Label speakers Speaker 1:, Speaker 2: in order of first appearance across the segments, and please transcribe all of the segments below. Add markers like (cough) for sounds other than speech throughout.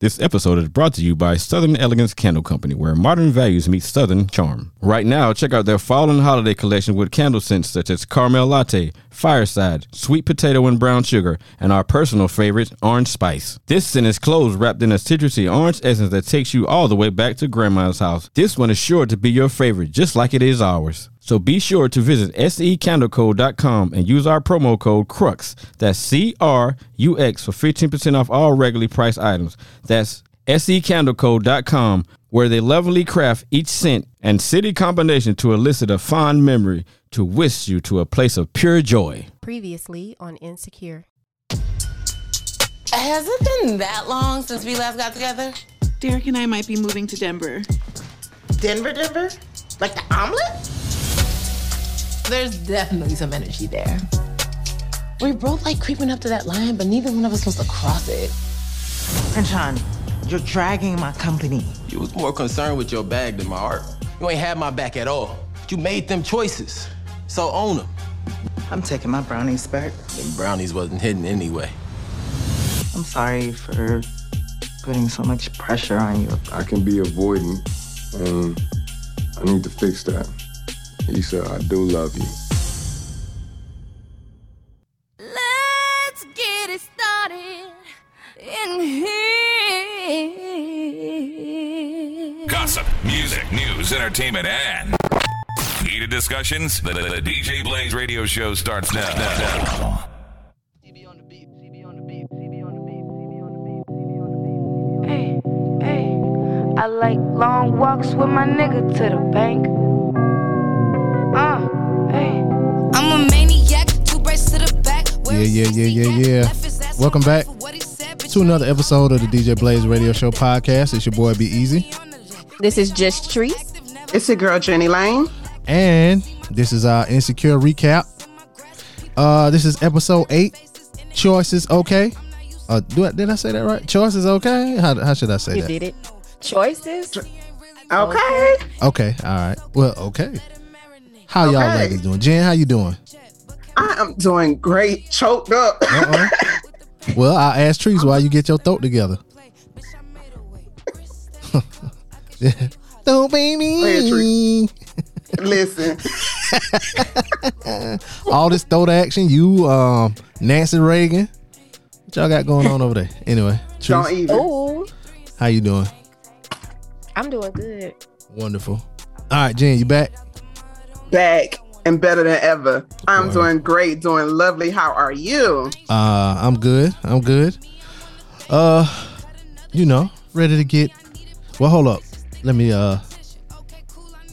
Speaker 1: This episode is brought to you by Southern Elegance Candle Company, where modern values meet Southern charm. Right now, check out their fall and holiday collection with candle scents such as Caramel Latte, Fireside, Sweet Potato and Brown Sugar, and our personal favorite, Orange Spice. This scent is clothes wrapped in a citrusy orange essence that takes you all the way back to Grandma's house. This one is sure to be your favorite, just like it is ours. So be sure to visit secandleco.com and use our promo code CRUX. That's C R U X for 15% off all regularly priced items. That's secandleco.com where they lovingly craft each scent and city combination to elicit a fond memory to whisk you to a place of pure joy.
Speaker 2: Previously on Insecure.
Speaker 3: Has it been that long since we last got together?
Speaker 4: Derek and I might be moving to Denver.
Speaker 3: Denver, Denver? Like the omelet? There's definitely some energy there. We both like creeping up to that line, but neither one of us wants to cross it.
Speaker 5: And Crenshaw, you're dragging my company.
Speaker 6: You was more concerned with your bag than my art. You ain't had my back at all. You made them choices, so own them.
Speaker 5: I'm taking my brownies back.
Speaker 6: Them brownies wasn't hidden anyway.
Speaker 5: I'm sorry for putting so much pressure on you.
Speaker 7: I can be avoidant, and I need to fix that. Issa, I do love you.
Speaker 8: Let's get it started in here.
Speaker 9: Gossip, music, news, entertainment, and heated discussions. The, the- the DJ Blaze radio show starts now. now.
Speaker 8: Hey, hey. I like long walks with my nigga to the bank.
Speaker 10: Yeah, yeah, yeah, yeah, yeah. Welcome back to another episode of the DJ Blaze Radio Show podcast. It's your boy Be Easy,
Speaker 2: This is just Trees.
Speaker 11: It's your girl Jenny Lane.
Speaker 10: and this is our insecure recap. Uh, this is episode eight. Choices okay? Uh, do I, did I say that right? Choices okay? How, how should I say
Speaker 2: You
Speaker 10: that?
Speaker 2: did it. Choices.
Speaker 11: Okay.
Speaker 10: Okay, all right. Well, okay. How y'all
Speaker 11: Okay.
Speaker 10: ladies doing? Jen, how you doing?
Speaker 11: I am doing great. Choked up.
Speaker 10: Uh-oh. well, I asked Trees why you get your throat together. (laughs) Don't be me.
Speaker 11: Listen, (laughs)
Speaker 10: All this throat action, you, um, Nancy Reagan. What y'all got going on over there? Anyway,
Speaker 11: don't
Speaker 10: Trees,
Speaker 11: even.
Speaker 2: Ooh,
Speaker 10: how you doing?
Speaker 2: I'm doing good.
Speaker 10: Wonderful. All right, Jen, you back?
Speaker 11: Back and better than ever. I'm
Speaker 10: Wow.
Speaker 11: doing great. Doing lovely. How are you?
Speaker 10: Uh, I'm good. I'm good. Uh, you know, ready to get. Well, hold up. Let me uh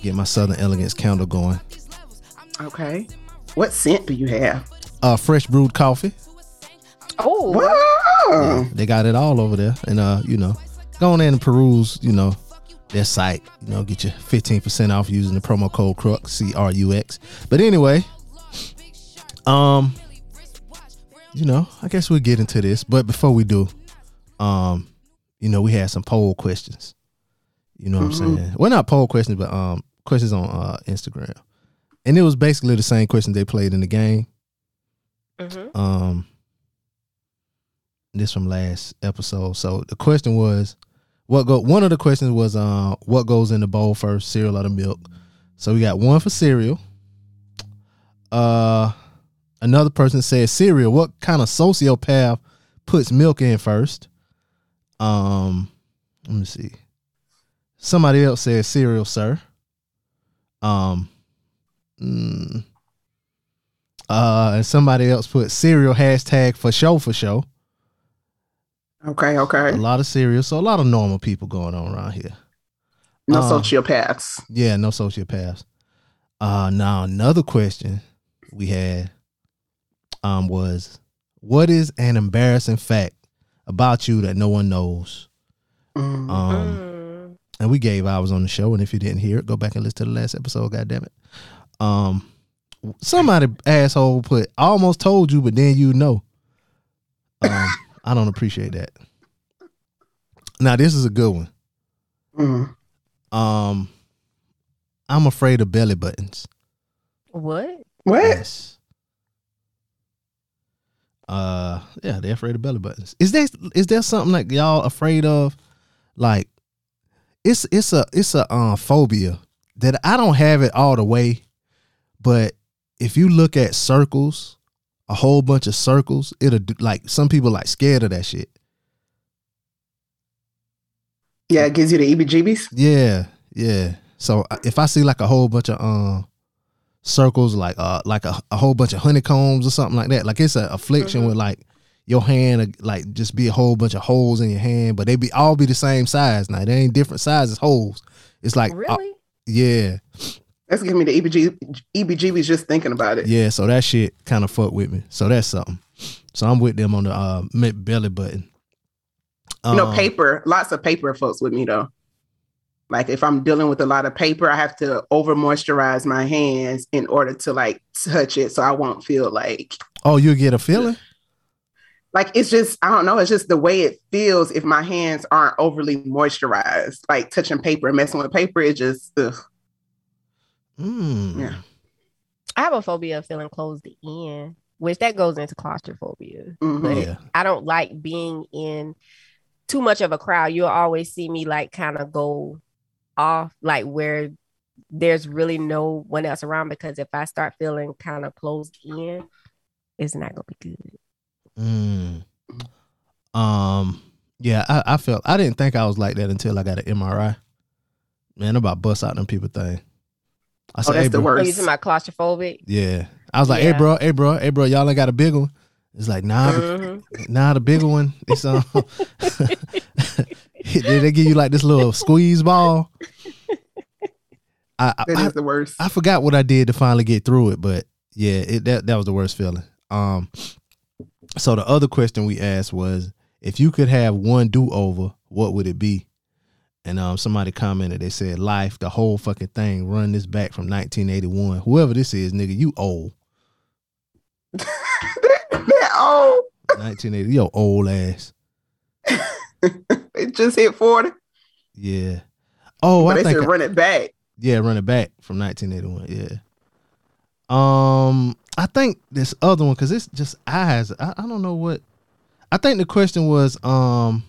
Speaker 10: get my Southern Elegance candle going.
Speaker 11: Okay. What scent do you have?
Speaker 10: Uh, fresh brewed coffee.
Speaker 2: Oh,
Speaker 11: Wow.
Speaker 10: They got it all over there, and uh, you know, go on in and peruse. You know, their site. You know, get you 15% off using the promo code CRUX C R U X. But anyway, um, you know, I guess we'll get into this. But before we do, um, you know, we had some poll questions. You know what I'm saying? Well, not poll questions, but um, questions on uh Instagram, and it was basically the same questions they played in the game.
Speaker 2: Mhm.
Speaker 10: Um, this from last episode. So the question was, what go? One of the questions was, uh, what goes in the bowl first, cereal or the milk? So we got one for cereal. Uh, another person said cereal. What kind of sociopath puts milk in first? Um, let me see. Somebody else said cereal, sir. Um, mm, uh, and somebody else put cereal hashtag for show for show.
Speaker 11: Okay. Okay.
Speaker 10: A lot of cereal, so a lot of normal people going on around here.
Speaker 11: No
Speaker 10: Uh,
Speaker 11: sociopaths.
Speaker 10: Yeah, no sociopaths. Uh now another question we had um was what is an embarrassing fact about you that no one knows?
Speaker 11: Mm.
Speaker 10: Um
Speaker 2: Mm.
Speaker 10: and we gave ours on the show, and if you didn't hear it, go back and listen to the last episode, god damn it. Um somebody asshole put I almost told you, but then you know. Um I don't appreciate that. Now this is a good one.
Speaker 11: Mm.
Speaker 10: Um I'm afraid of belly buttons.
Speaker 2: What?
Speaker 11: What?
Speaker 10: Yes. Uh, yeah, they're afraid of belly buttons. Is there is there something like y'all afraid of? Like, it's it's a it's a uh, phobia that I don't have it all the way, but if you look at circles, a whole bunch of circles, it'll do, like some people like scared of that shit.
Speaker 11: Yeah, it gives you the EBGBs.
Speaker 10: Yeah, yeah. So uh, if I see like a whole bunch of um circles, like uh like a, a whole bunch of honeycombs or something like that, like it's an affliction
Speaker 2: Mm-hmm.
Speaker 10: with like your hand uh, like just be a whole bunch of holes in your hand, but they be all be the same size now. They ain't different sizes holes. It's like uh,
Speaker 2: Really?
Speaker 10: yeah,
Speaker 11: That's giving me the EBG, EBGBs just thinking about it.
Speaker 10: yeah. So that shit kind of fuck with me. So that's something. So I'm with them on the uh mid belly button.
Speaker 11: You know,
Speaker 10: Um,
Speaker 11: paper, lots of paper folks with me though. Like if I'm dealing with a lot of paper, I have to over moisturize my hands in order to like touch it so I won't feel like
Speaker 10: Oh, you get a feeling?
Speaker 11: like it's just I don't know, it's just the way it feels if my hands aren't overly moisturized. Like touching paper and messing with paper, it just ugh.
Speaker 10: Mm.
Speaker 11: Yeah.
Speaker 2: I have a phobia of feeling closed in, which that goes into claustrophobia.
Speaker 11: Mhm.
Speaker 2: But
Speaker 10: Yeah.
Speaker 2: I don't like being in too much of a crowd. You'll always see me like kind of go off, like where there's really no one else around. Because if I start feeling kind of closed in, it's not gonna be good.
Speaker 10: Mm. Um. Yeah, I, I felt I didn't think I was like that until I got an MRI. Man, I'm about bust out them people thing. I
Speaker 11: Oh, that's
Speaker 10: hey,
Speaker 11: the
Speaker 10: bro.
Speaker 2: Are
Speaker 11: worst.
Speaker 2: you talking about claustrophobic?
Speaker 10: Yeah, I was like, hey, bro, hey, bro, hey, bro, y'all ain't got a big one. It's like, nah,
Speaker 2: Mhm.
Speaker 10: nah, the bigger one. It's um, (laughs) they, they give you like this little squeeze ball. I, I,
Speaker 11: That
Speaker 10: I
Speaker 11: is the worst.
Speaker 10: I forgot what I did to finally get through it, but yeah, it that that was the worst feeling. Um, so the other question we asked was, if you could have one do over, what would it be? And um, somebody commented, they said, "Life, the whole fucking thing. Run this back from 1981. Whoever this is, nigga, you old. (laughs)
Speaker 11: They're old.
Speaker 10: 1980, yo old ass. (laughs)
Speaker 11: it just hit 40.
Speaker 10: Yeah. Oh,
Speaker 11: but
Speaker 10: I
Speaker 11: they
Speaker 10: think
Speaker 11: said
Speaker 10: I-
Speaker 11: run it back.
Speaker 10: Yeah, run it back from 1981. Yeah. Um, I think this other one because it's just eyes. I, I don't know what. I think the question was um.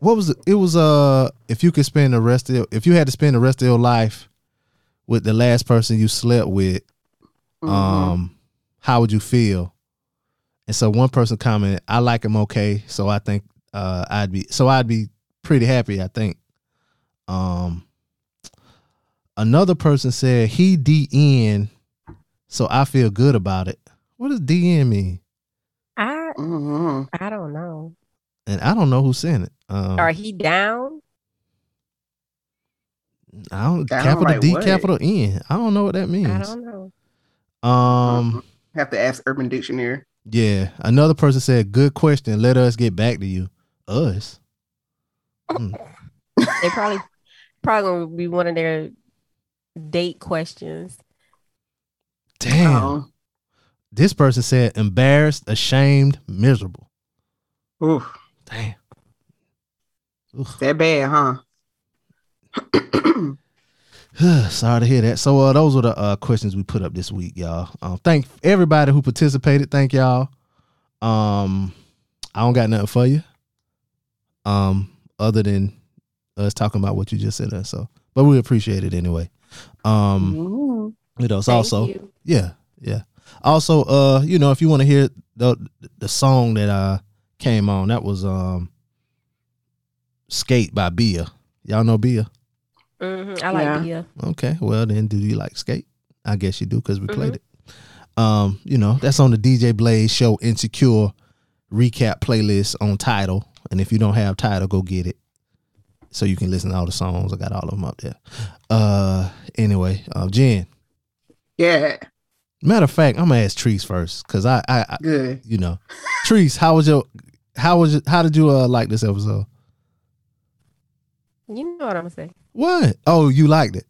Speaker 10: What was it? It was uh if you could spend the rest of your, if you had to spend the rest of your life with the last person you slept with, um, how would you feel? And so one person commented, "I like him okay, so I think uh I'd be so I'd be pretty happy. I think." Um, another person said he DN, so I feel good about it. What does DN mean?
Speaker 2: I
Speaker 11: mm-hmm.
Speaker 2: I don't know.
Speaker 10: And I don't know who sent it. Um,
Speaker 2: Are he down?
Speaker 10: I don't
Speaker 11: Down
Speaker 10: capital
Speaker 11: like
Speaker 10: D
Speaker 11: what?
Speaker 10: capital N. I don't know what that means.
Speaker 2: I don't know.
Speaker 10: Um,
Speaker 11: Have to ask Urban Dictionary.
Speaker 10: yeah. Another person said, "Good question. Let us get back to you." Us. Hmm.
Speaker 2: They probably probably gonna be one of their date questions.
Speaker 10: Damn.
Speaker 11: Oh.
Speaker 10: This person said, "Embarrassed, ashamed, miserable."
Speaker 11: Oof.
Speaker 10: Damn.
Speaker 11: That bad, huh? (clears throat) (sighs)
Speaker 10: Sorry to hear that. So uh, those were the uh, questions we put up this week, y'all. Um, thank everybody who participated. Thank y'all. Um, I don't got nothing for you. Um, other than us talking about what you just said. us. So, but we appreciate it anyway. Um,
Speaker 11: Ooh.
Speaker 10: you know, it's also
Speaker 2: you.
Speaker 10: yeah, yeah. Also, uh, you know, if you want to hear the the song that uh came on, that was um "Skate" by Bia. Y'all know Bia?
Speaker 2: Mhm, I like
Speaker 11: Yeah.
Speaker 2: Bia.
Speaker 10: Okay, well then, do you like skate? I guess you do because we played it. Um, you know that's on the DJ Blaze Show Insecure recap playlist on Tidal, and if you don't have Tidal, go get it so you can listen to all the songs. I got all of them up there. Uh, anyway, uh, Jen.
Speaker 11: Yeah.
Speaker 10: Matter of fact, I'm gonna ask Treese first because I, I, I,
Speaker 11: Good.
Speaker 10: you know, Treese, how was your, how was, your, how did you uh like this episode?
Speaker 2: You know what I'm gonna say.
Speaker 10: What? Oh, you liked it?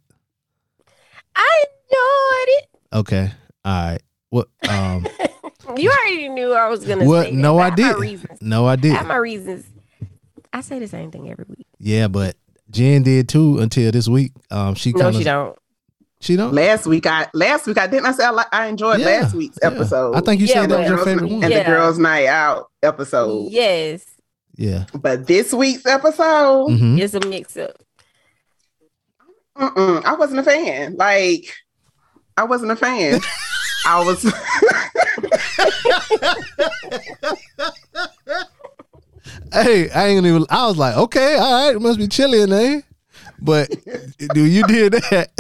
Speaker 2: I enjoyed it.
Speaker 10: Okay, all right. What? Um. (laughs)
Speaker 2: You already knew I was gonna
Speaker 10: What?
Speaker 2: that.
Speaker 10: No, I did. No, I
Speaker 2: I
Speaker 10: did.
Speaker 2: have my reasons. I say the same thing every week.
Speaker 10: Yeah, but Jen did too until this week. Um, she
Speaker 2: No,
Speaker 10: kinda,
Speaker 2: she don't.
Speaker 10: She don't.
Speaker 11: Last week I last week I didn't I say I, I enjoyed
Speaker 10: Yeah,
Speaker 11: last week's
Speaker 10: yeah.
Speaker 11: episode.
Speaker 10: I think you
Speaker 2: Yeah,
Speaker 10: said that was your favorite one.
Speaker 11: and
Speaker 2: Yeah.
Speaker 11: the girls' night out episode.
Speaker 2: Yes,
Speaker 10: Yeah.
Speaker 11: But this week's episode,
Speaker 10: Mhm.
Speaker 2: it's a mix up.
Speaker 11: mm-mm, I wasn't a fan. Like I wasn't a fan. (laughs) I was (laughs)
Speaker 10: Hey, I ain't even. I was like, okay, all right, it must be chilly in there. But do you did that?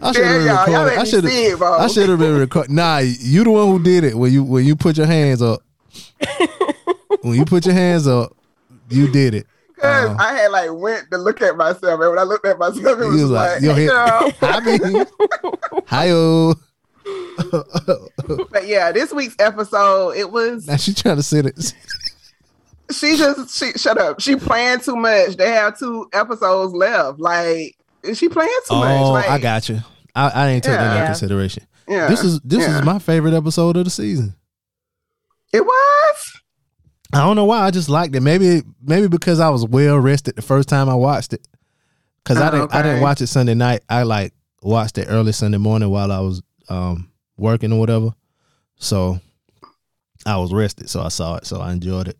Speaker 10: I should have recorded. I should
Speaker 11: bro.
Speaker 10: I should have been recording. Nah, you the one who did it when you when you put your hands up. when you put your hands up, you did it.
Speaker 11: Cause
Speaker 10: Uh,
Speaker 11: I had like went to look at myself, and when I looked at myself, it was,
Speaker 10: was like,
Speaker 11: like,
Speaker 10: your
Speaker 11: hey, girl.
Speaker 10: I mean, hi-yo.
Speaker 11: but yeah, this week's episode, it was
Speaker 10: Now she trying to sit it.
Speaker 11: She just she shut up. She playing too much. They have two episodes left. Like, she playing too much?
Speaker 10: Oh,
Speaker 11: Like,
Speaker 10: I got you. I, I ain't take that into consideration.
Speaker 11: Yeah,
Speaker 10: This is this
Speaker 11: yeah.
Speaker 10: is my favorite episode of the season.
Speaker 11: It was.
Speaker 10: I don't know why. I just liked it. Maybe maybe because I was well rested the first time I watched it. Cause I
Speaker 11: Oh,
Speaker 10: didn't I didn't watch it Sunday night. I like watched it early Sunday morning while I was um working or whatever. So I was rested, so I saw it, so I enjoyed it.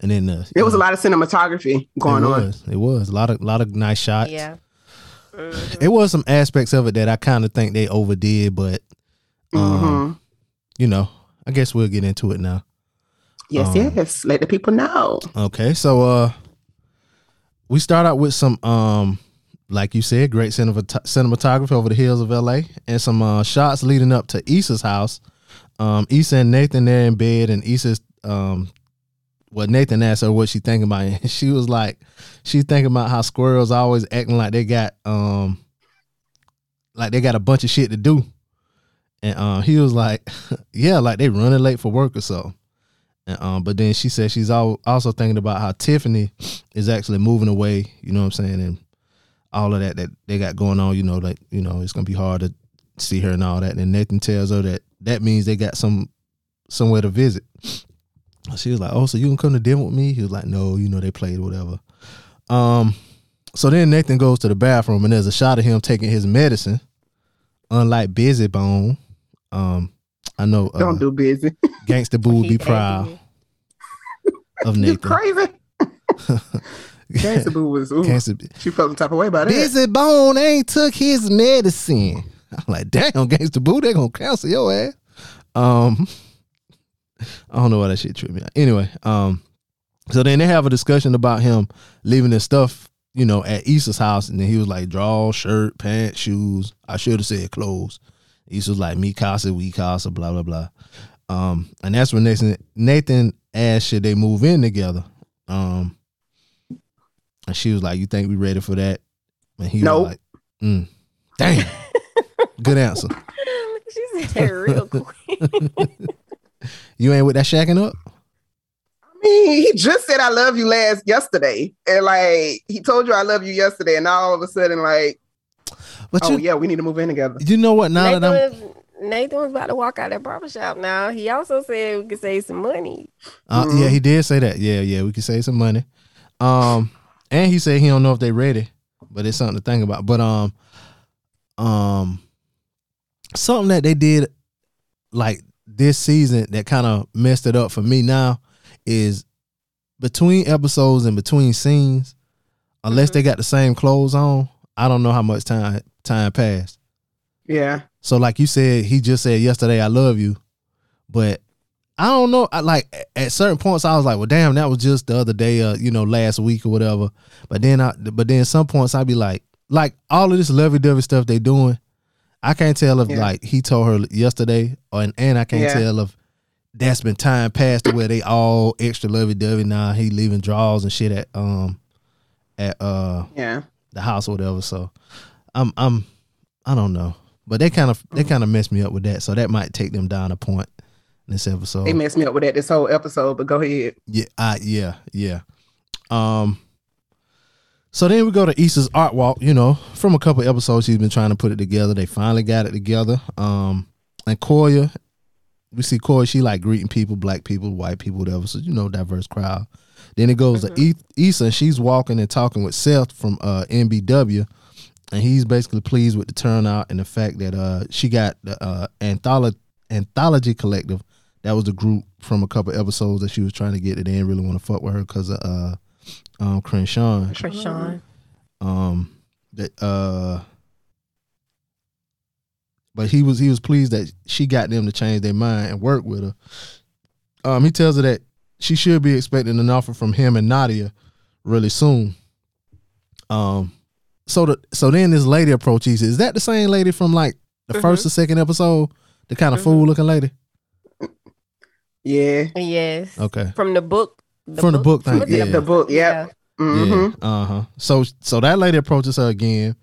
Speaker 10: And then uh,
Speaker 11: It was a lot of cinematography going
Speaker 10: it
Speaker 11: on.
Speaker 10: It was a lot of lot of nice shots.
Speaker 2: Yeah.
Speaker 10: It was some aspects of it that I kind of think they overdid, but um,
Speaker 11: Mhm.
Speaker 10: you know, I guess we'll get into it now.
Speaker 11: Yes,
Speaker 10: um,
Speaker 11: yes. Let the people know.
Speaker 10: Okay, so uh we start out with some um like you said, great cinemat- cinematography over the hills of LA and some uh shots leading up to Issa's house. Um Issa and Nathan there in bed and Issa's um what Nathan asked her what she thinking about and (laughs) she was like she's thinking about how squirrels always acting like they got um like they got a bunch of shit to do. And uh, he was like, (laughs) Yeah, like they running late for work or so. And, um, but then she said she's al- also thinking about how Tiffany is actually moving away. You know what I'm saying, and all of that that they got going on. You know, like you know, it's gonna be hard to see her and all that. And Nathan tells her that that means they got some somewhere to visit. She was like, "Oh, so you can come to dinner with me?" He was like, "No, you know they played whatever." Um, so then Nathan goes to the bathroom and there's a shot of him taking his medicine. Unlike Bizzy Bone, um, I know uh,
Speaker 11: Don't do busy. (laughs)
Speaker 10: Gangsta Boo would be proud of (laughs) Nathan.
Speaker 11: you crazy. (laughs) Gangsta Boo was. Ooh,
Speaker 10: Gangsta-
Speaker 11: she felt some type of way about it.
Speaker 10: Bizzy Bone ain't took his medicine. I'm like, damn, Gangsta Boo, they gonna cancel your ass. Um, I don't know why that shit tripped me out. Anyway, um, so then they have a discussion about him leaving his stuff, you know, at Issa's house, and then he was like, draw, shirt, pants, shoes. I should have said clothes. Issa was like, me casa, we casa, blah blah blah. Um, and that's when Nathan Nathan asked should they move in together. Um, and she was like, "You think we ready for that?" And he
Speaker 11: Nope.
Speaker 10: was like, mm, "Damn, (laughs) good answer.
Speaker 2: She's said it real (laughs) quick. (laughs)
Speaker 10: You ain't with that shacking up."
Speaker 11: I mean, he just said I love you last yesterday, and like he told you I love you yesterday, and now all of a sudden, like,
Speaker 10: But
Speaker 11: oh
Speaker 10: you,
Speaker 11: yeah, we need to move in together.
Speaker 10: you know what? Now
Speaker 2: Nathan
Speaker 10: that I'm,
Speaker 2: was, Nathan was about to walk out of that barbershop now. He also said we could save some money.
Speaker 10: uh, yeah, he did say that. Yeah, yeah, we could save some money. Um, and he said he don't know if they ready, but it's something to think about. But um, um, something that they did like this season that kind of messed it up for me now is between episodes and between scenes, unless they got the same clothes on, I don't know how much time time passed.
Speaker 11: Yeah,
Speaker 10: So like you said, he just said yesterday, "I love you," but I don't know. I like at certain points, I was like, "Well, damn, that was just the other day, uh, you know, last week or whatever." But then, I but then some points I'd be like, like all of this lovey dovey stuff they doing, I can't tell if
Speaker 11: Yeah.
Speaker 10: like he told her yesterday, or and, and I can't
Speaker 11: Yeah.
Speaker 10: tell if that's been time past to where they all extra lovey dovey now. He leaving draws and shit at um at uh
Speaker 11: yeah.
Speaker 10: the house or whatever. So I'm I'm I don't know. But they kind of they kind of messed me up with that. So that might take them down a point in this episode.
Speaker 11: They messed me up with that this whole episode, but go ahead.
Speaker 10: Yeah, I, yeah, yeah. Um so then we go to Issa's art walk, you know, from a couple episodes she's been trying to put it together. They finally got it together. Um and Koya, we see Koya, She like greeting people, black people, white people, whatever. So you know, diverse crowd. Then it goes to e- Issa. and She's walking and talking with Seth from uh, NBW, and he's basically pleased with the turnout and the fact that uh, she got the uh, anthology anthology collective. That was the group from a couple episodes that she was trying to get that they didn't really want to fuck with her because of uh, um, Crenshaw.
Speaker 2: Krishan.
Speaker 10: Um, that uh, but he was he was pleased that she got them to change their mind and work with her. Um, he tells her that she should be expecting an offer from him and Nadia really soon. Um, so the so then this lady approaches. Is that the same lady from like the first or second episode? The kind of fool looking lady.
Speaker 11: Yeah.
Speaker 2: Yes.
Speaker 10: Okay.
Speaker 2: From the book.
Speaker 10: From the book thing,
Speaker 2: From
Speaker 10: yeah.
Speaker 11: The book, yeah.
Speaker 10: Yeah. Uh huh. So so that lady approaches her again.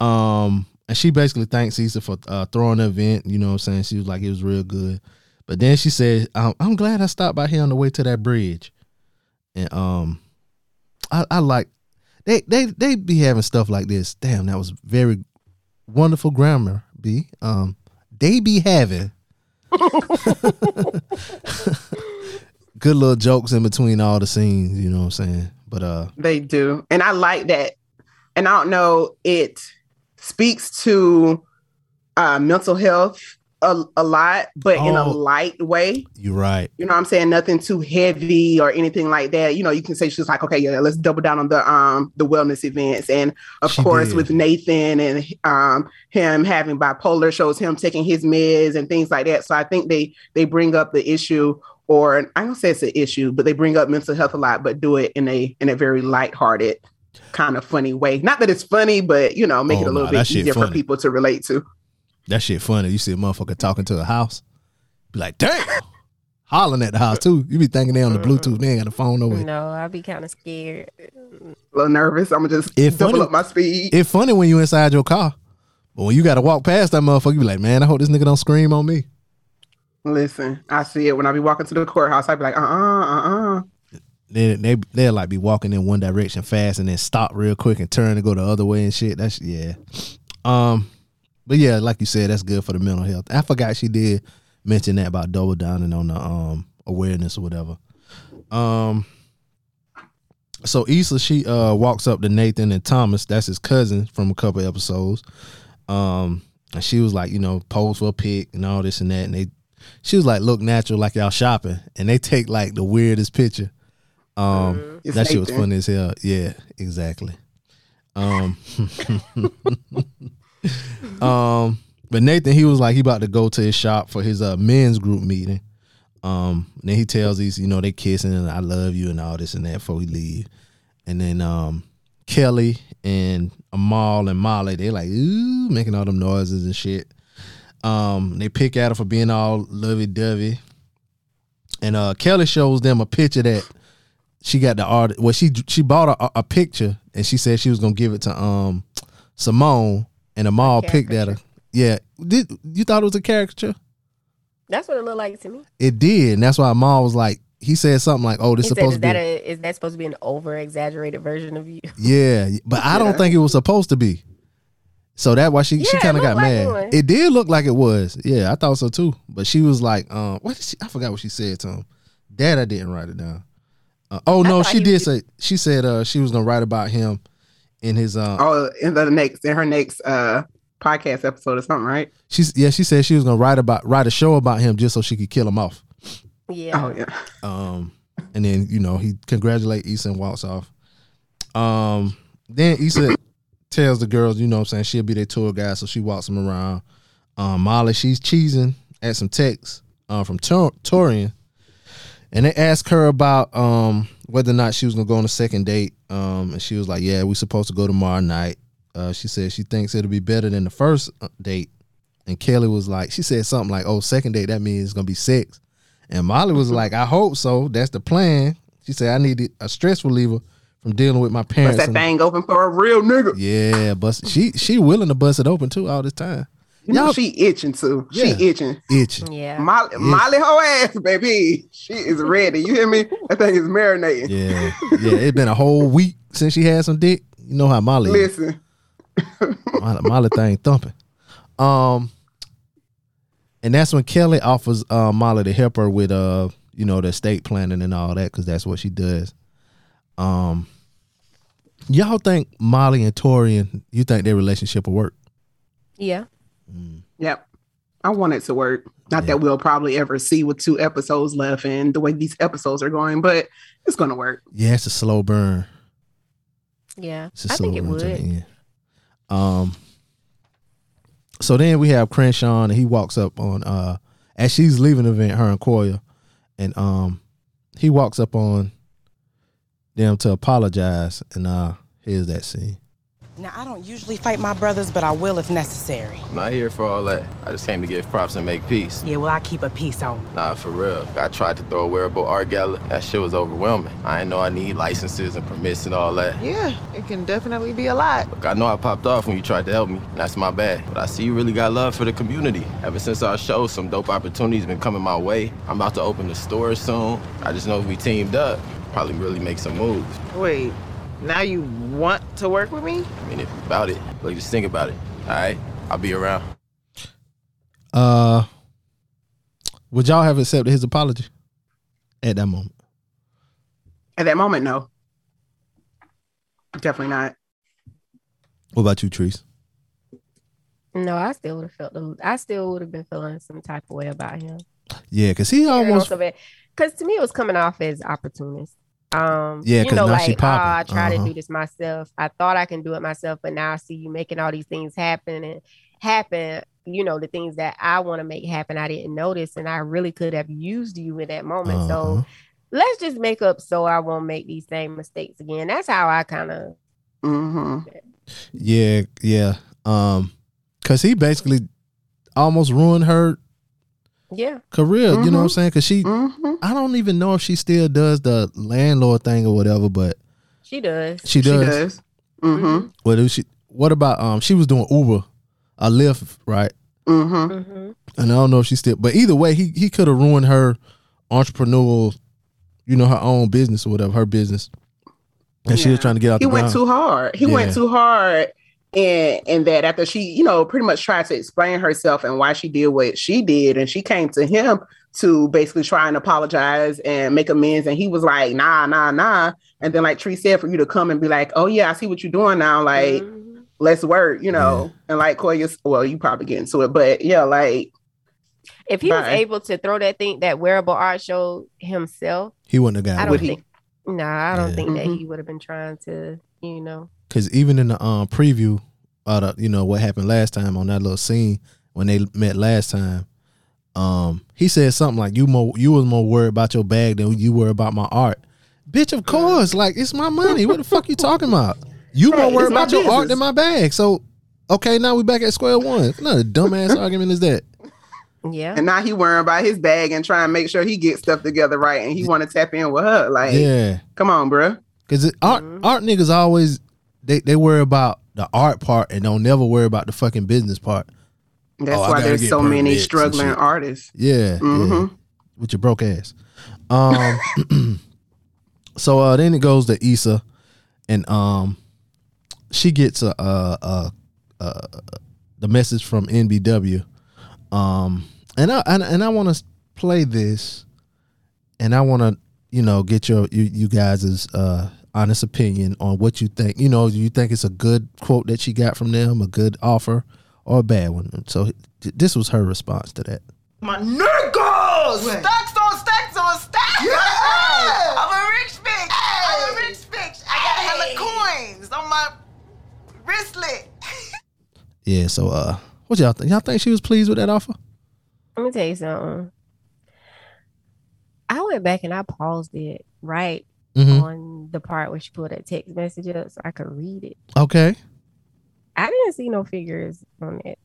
Speaker 10: Um, and she basically thanks Issa for uh, throwing the event. You know what I'm saying? She was like, it was real good. But then she said, um, I'm glad I stopped by here on the way to that bridge. And um, I, I like they they they be having stuff like this. Damn, that was very wonderful grammar. B. Um, they be having (laughs) (laughs) (laughs) good little jokes in between all the scenes. You know what I'm saying? But uh,
Speaker 11: They do. And I like that. And I don't know, it speaks to uh, mental health a, a lot, but in a
Speaker 10: Oh.
Speaker 11: light way.
Speaker 10: you're right.
Speaker 11: You know what I'm saying? Nothing too heavy or anything like that. You know, you can say she's like, okay, yeah, let's double down on the um the wellness events. And of
Speaker 10: She
Speaker 11: course
Speaker 10: did.
Speaker 11: with Nathan and um him having bipolar shows him taking his meds and things like that. So I think they they bring up the issue or I don't say it's an issue, but they bring up mental health a lot, but do it in a in a very lighthearted kind of funny way. Not that it's funny, but you know, make it
Speaker 10: Oh,
Speaker 11: a little
Speaker 10: nah,
Speaker 11: bit
Speaker 10: shit
Speaker 11: easier for people to relate to.
Speaker 10: That shit funny. You see a motherfucker talking to the house, be like, damn, hollering at the house too. You be thinking they on the Bluetooth, they ain't got a phone no way.
Speaker 2: No, I'd be kind of scared.
Speaker 11: A little nervous. I'm gonna just
Speaker 10: It
Speaker 11: double
Speaker 10: funny-
Speaker 11: up my speed.
Speaker 10: It's funny when you inside your car, but when you got to walk past that motherfucker, you be like, man, I hope this nigga don't scream on me.
Speaker 11: Listen, I see it when I be walking to the courthouse. I be like, uh, uh, uh, uh.
Speaker 10: They they they'll like be walking in one direction fast and then stop real quick and turn to go the other way and shit. That's yeah. Um, but yeah, like you said, that's good for the mental health. I forgot she did mention that about double downing on the um awareness or whatever. Um. So Issa, she uh walks up to Nathan and Thomas, that's his cousin from a couple episodes. Um, and she was like, you know, pose for a pic and all this and that, and they, she was like, look natural, like y'all shopping, and they take like the weirdest picture. Um,
Speaker 11: It's
Speaker 10: that shit was funny as hell. Yeah, exactly. Um, (laughs) um, but Nathan, he was like, he about to go to his shop for his uh men's group meeting. Um, and then he tells these, you know, they kissing and I love you and all this and that before he leave. And then um Kelly and Amal and Molly, they like, ooh, making all them noises and shit. Um, they pick at her for being all lovey dovey. And uh Kelly shows them a picture that she got the art well she she bought a, a picture and she said she was gonna give it to um Simone and Amal picked at her. Yeah. Did you thought it was a caricature?
Speaker 2: That's what it looked like to me.
Speaker 10: It did, and that's why Amal was like he said something like, Oh, this
Speaker 2: He said,
Speaker 10: supposed
Speaker 2: is
Speaker 10: to be
Speaker 2: that a, is that supposed to be an over exaggerated version of you?
Speaker 10: Yeah, but I don't think it was supposed to be. So that why she she
Speaker 2: Yeah, it
Speaker 10: kind of got
Speaker 2: like
Speaker 10: mad.
Speaker 2: it.
Speaker 10: It did look like it was. Yeah, I thought so too. But she was like, um, what did she? I forgot what she said to him. Dad, I didn't write it down. Uh, oh no, she did say she said uh she was gonna write about him in his uh
Speaker 11: Oh, in the next, in her next uh podcast episode or something, right?
Speaker 10: she's yeah she said she was gonna write about write a show about him just so she could kill him off.
Speaker 2: Yeah.
Speaker 11: Oh yeah.
Speaker 10: Um, and then you know he congratulate Issa and walks off. Um, then Issa tells the girls, you know, what I'm saying she'll be their tour guide, so she walks them around. Um, Molly, she's cheesing at some texts uh, from Tor- Taurean, and they ask her about um whether or not she was gonna go on a second date. Um, and she was like, "Yeah, we're supposed to go tomorrow night." Uh, she said she thinks it'll be better than the first uh, date. And Kelly was like, she said something like, "Oh, second date that means it's gonna be sex." And Molly was (laughs) like, "I hope so. That's the plan." She said, "I need a stress reliever from dealing with my parents.
Speaker 11: Bust
Speaker 10: parents."
Speaker 11: that
Speaker 10: and-
Speaker 11: thing open for a real nigga.
Speaker 10: yeah, bust she she willing to bust it open too all this time.
Speaker 11: You know
Speaker 10: Y'all-
Speaker 11: she itching too.
Speaker 10: Yeah.
Speaker 11: She itching.
Speaker 10: Itching.
Speaker 2: Yeah.
Speaker 11: Molly, Molly, her ass, baby. She is ready. You hear me? That thing is marinating.
Speaker 10: Yeah, yeah. It's been a whole week since she had some dick. You know how Molly is.
Speaker 11: Listen,
Speaker 10: Molly, Molly thing thumping. Um, and that's when Kelly offers uh, Molly to help her with uh you know the estate planning and all that because that's what she does. Um, y'all think Molly and Taurean? You think their relationship will work?
Speaker 2: Yeah.
Speaker 11: Yep. I want it to work. Not that we'll probably ever see with two episodes left and the way these episodes are going, but it's gonna work.
Speaker 10: Yeah, it's a slow burn.
Speaker 2: Yeah.
Speaker 10: It's a
Speaker 2: I
Speaker 10: slow
Speaker 2: think it
Speaker 10: burn to the
Speaker 2: would.
Speaker 10: end. Um. So then we have Crenshaw, and he walks up on uh as she's leaving the event, her and Koya, and um he walks up on them to apologize, and uh here's that scene.
Speaker 12: Now, I don't usually fight my brothers, but I will if necessary.
Speaker 6: I'm not here for all that. I just came to give props and make peace.
Speaker 12: Yeah, well, I keep a peace on.
Speaker 6: Nah, for real. I tried to throw a wearable art gala. That shit was overwhelming. I didn't know I need licenses and permits and all that.
Speaker 5: Yeah, it can definitely be a lot.
Speaker 6: Look, I know I popped off when you tried to help me, and that's my bad. But I see you really got love for the community. Ever since our show, some dope opportunities been coming my way. I'm about to open the store soon. I just know if we teamed up, probably really make some moves.
Speaker 5: Wait, now you want to work with me?
Speaker 6: I mean, if about it, like just think about it. All right, I'll be around.
Speaker 10: Uh, would y'all have accepted his apology at that moment?
Speaker 11: At that moment, no. Definitely not.
Speaker 10: What about you, Treese?
Speaker 2: No, I still would have felt. The, I still would have been feeling some type of way about him.
Speaker 10: Yeah, because he almost
Speaker 2: Because to me, it was coming off as opportunist. Um,
Speaker 10: Yeah,
Speaker 2: you
Speaker 10: 'cause
Speaker 2: know,
Speaker 10: now
Speaker 2: like
Speaker 10: she
Speaker 2: oh,
Speaker 10: popping.
Speaker 2: I try
Speaker 10: Uh-huh.
Speaker 2: to do this myself. I thought I can do it myself, but now I see you making all these things happen and happen. You know, the things that I want to make happen, I didn't notice, and I really could have used you in that moment.
Speaker 10: Uh-huh.
Speaker 2: So let's just make up so I won't make these same mistakes again. That's how I kind of.
Speaker 11: Mm-hmm.
Speaker 10: Yeah, yeah. Um, cause he basically almost ruined her
Speaker 2: Yeah.
Speaker 10: career. You know what I'm
Speaker 11: Mhm.
Speaker 10: saying? Cause she,
Speaker 11: Mm-hmm.
Speaker 10: I don't even know if she still does the landlord thing or whatever, but
Speaker 2: She does.
Speaker 10: she does.
Speaker 11: She does. Mm-hmm.
Speaker 10: What do she? What about um? She was doing Uber, a Lyft, right?
Speaker 11: Mm-hmm.
Speaker 2: Mm-hmm.
Speaker 10: And I don't know if she still, but either way, he he could have ruined her entrepreneurial, you know, her own business or whatever, her business. And she was trying to get out
Speaker 11: He
Speaker 10: the
Speaker 11: went
Speaker 10: ground.
Speaker 11: too hard. He
Speaker 10: Yeah.
Speaker 11: went too hard in in that after she, you know, pretty much tried to explain herself and why she did what she did, and she came to him to basically try and apologize and make amends, and he was like, "Nah, nah, nah." And then, like Tree said, for you to come and be like, "Oh yeah, I see what you're doing now," like.
Speaker 2: Mm-hmm.
Speaker 11: Let's work, you know, and like Koya, well, you probably get into it, but yeah, like
Speaker 2: If he was able to throw that thing, that wearable art show himself,
Speaker 10: He wouldn't have got
Speaker 2: I don't
Speaker 11: Would he?
Speaker 2: think. No, I don't
Speaker 10: Yeah.
Speaker 2: think that
Speaker 11: Mhm.
Speaker 2: he would have been trying to, you know.
Speaker 10: Because even in the um preview, uh, you know what happened last time on that little scene when they met last time, um, he said something like, "You more, you was more worried about your bag than you were about my art." Bitch, of course, like it's my money. What the fuck you talking about? You more worried about your art than my bag. So, okay, now we back at square one. What kind of dumbass (laughs) argument is that?
Speaker 2: Yeah.
Speaker 11: and now he worrying about his bag and trying to make sure he gets stuff together right, and he want to tap in with her. Like,
Speaker 10: Yeah,
Speaker 11: come on, bro.
Speaker 10: because art art niggas always they they worry about the art part and don't never worry about the fucking business part.
Speaker 11: That's
Speaker 10: Oh,
Speaker 11: why there's so many struggling artists.
Speaker 10: Yeah, yeah.
Speaker 11: Mhm.
Speaker 10: With your broke ass. Um (clears throat) so uh then it goes to Issa and um she gets a uh uh uh the message from NBW. Um and I and, and I want to play this and I want to you know get your you, you guys' uh honest opinion on what you think. You know, do you think it's a good quote that she got from them, a good offer or a bad one? So this was her response to that.
Speaker 5: My niggas! Stacks on stacks on stacks! Yeah! I'm a rich bitch! I'm a rich bitch! I got hella coins on my wristlet! (laughs)
Speaker 10: Yeah, so uh what y'all think? Y'all think she was pleased with that offer?
Speaker 2: Let me tell you something. I went back and I paused it right
Speaker 10: Mhm.
Speaker 2: on the part where she put that text message up so I could read it.
Speaker 10: Okay.
Speaker 2: I didn't see no figures on that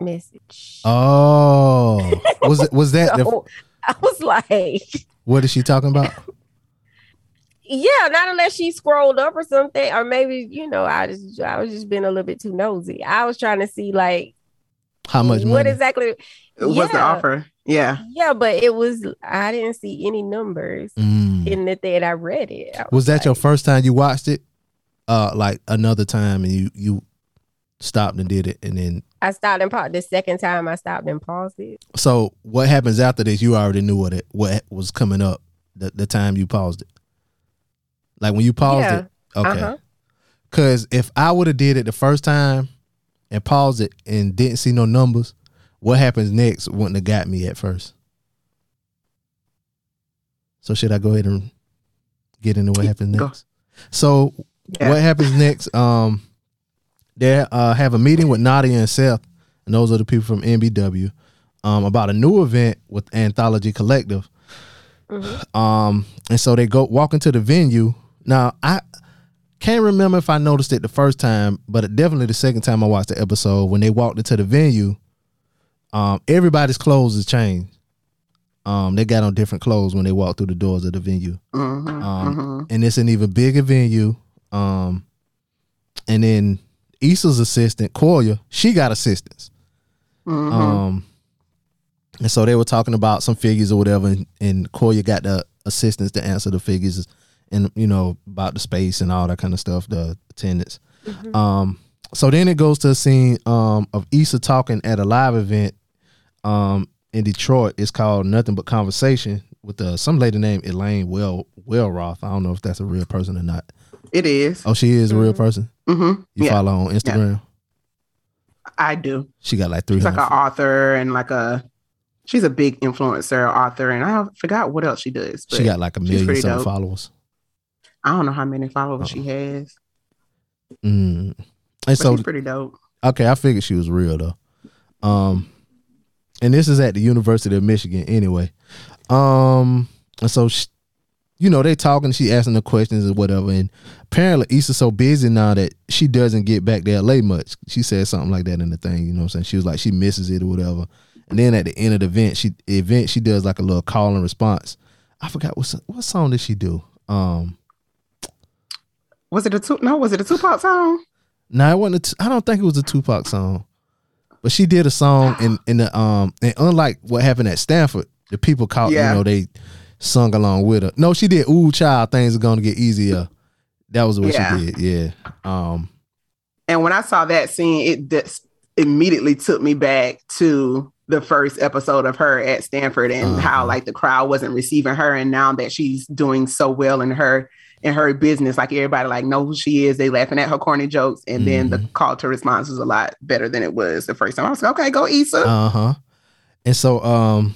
Speaker 2: message.
Speaker 10: Oh. Was it was (laughs) that the,
Speaker 2: So I was like,
Speaker 10: what is she talking about?
Speaker 2: yeah, not unless she scrolled up or something, or maybe you know, I just I was just being a little bit too nosy. I was trying to see like
Speaker 10: How much
Speaker 2: what
Speaker 10: money?
Speaker 2: exactly
Speaker 11: What's the offer? Yeah.
Speaker 2: Yeah, but it was I didn't see any numbers
Speaker 10: Mm.
Speaker 2: in the thing I read it. I
Speaker 10: Was that your first time you watched it? Uh like another time and you you stopped and did it, and then
Speaker 2: I stopped and paused. The second time I stopped and paused it.
Speaker 10: so what happens after this? You already knew what it what was coming up the the time you paused it. Like when you paused
Speaker 2: Yeah.
Speaker 10: it, okay.
Speaker 2: Uh-huh.
Speaker 10: Cause if I would have did it the first time and paused it and didn't see no numbers, what happens next wouldn't have got me at first. So should I go ahead and get into what happens next? So
Speaker 11: Yeah.
Speaker 10: what happens next? Um, they uh, have a meeting with Nadia and Seth, and those are the people from NBW, um, about a new event with Anthology Collective. Um, and so they go walk into the venue. Now I can't remember if I noticed it the first time, but definitely the second time I watched the episode when they walked into the venue, um, everybody's clothes is changed. Um, they got on different clothes when they walked through the doors of the venue.
Speaker 11: Mhm,
Speaker 10: Um,
Speaker 11: mhm.
Speaker 10: and it's an even bigger venue. Um, and then Issa's assistant, Koya, she got assistants.
Speaker 11: Mhm.
Speaker 10: Um, and so they were talking about some figures or whatever, and, and Koya got the assistants to answer the figures and you know about the space and all that kind of stuff, the attendants. Um, so then it goes to a scene um of Issa talking at a live event um in Detroit. It's called Nothing But Conversation with uh, some lady named Elaine Well Welteroth. I don't know if that's a real person or not.
Speaker 11: It is.
Speaker 10: Oh, she is a real person.
Speaker 11: Mm-hmm.
Speaker 10: You
Speaker 11: yeah,
Speaker 10: follow her on Instagram.
Speaker 11: I do.
Speaker 10: She got like three
Speaker 11: She's like an author and like a. She's a big influencer, author, and I forgot what else she does.
Speaker 10: She got like a million
Speaker 11: pretty
Speaker 10: some followers.
Speaker 11: I don't know how many followers she has,
Speaker 10: Mm. And
Speaker 11: but
Speaker 10: so
Speaker 11: she's pretty dope.
Speaker 10: Okay, I figured she was real though. Um, and this is at the University of Michigan anyway. Um, and so she, you know they talking, she asking the questions or whatever, and apparently Issa's so busy now that she doesn't get back to LA much. She said something like that in the thing, you know what I'm saying? She was like she misses it or whatever. And then at the end of the event, she event she does like a little call and response. I forgot what what song did she do? Um,
Speaker 11: Was it a two? No, was it a Tupac song?
Speaker 10: No, it wasn't. I don't think it was a Tupac song, but she did a song in in the um. And unlike what happened at Stanford, the people caught
Speaker 11: Yeah.
Speaker 10: you know they sung along with her. No, she did. Ooh, child, things are gonna get easier. That was what
Speaker 11: Yeah.
Speaker 10: she did. Yeah. Um.
Speaker 11: And when I saw that scene, it just immediately took me back to the first episode of her at Stanford and
Speaker 10: Uh-huh.
Speaker 11: how like the crowd wasn't receiving her. And now that she's doing so well in her in her business, like everybody like know who she is. They laughing at her corny jokes, and then
Speaker 10: Mm-hmm.
Speaker 11: the call to response was a lot better than it was the first time. I was like, okay, go Issa.
Speaker 10: Uh huh. And so um,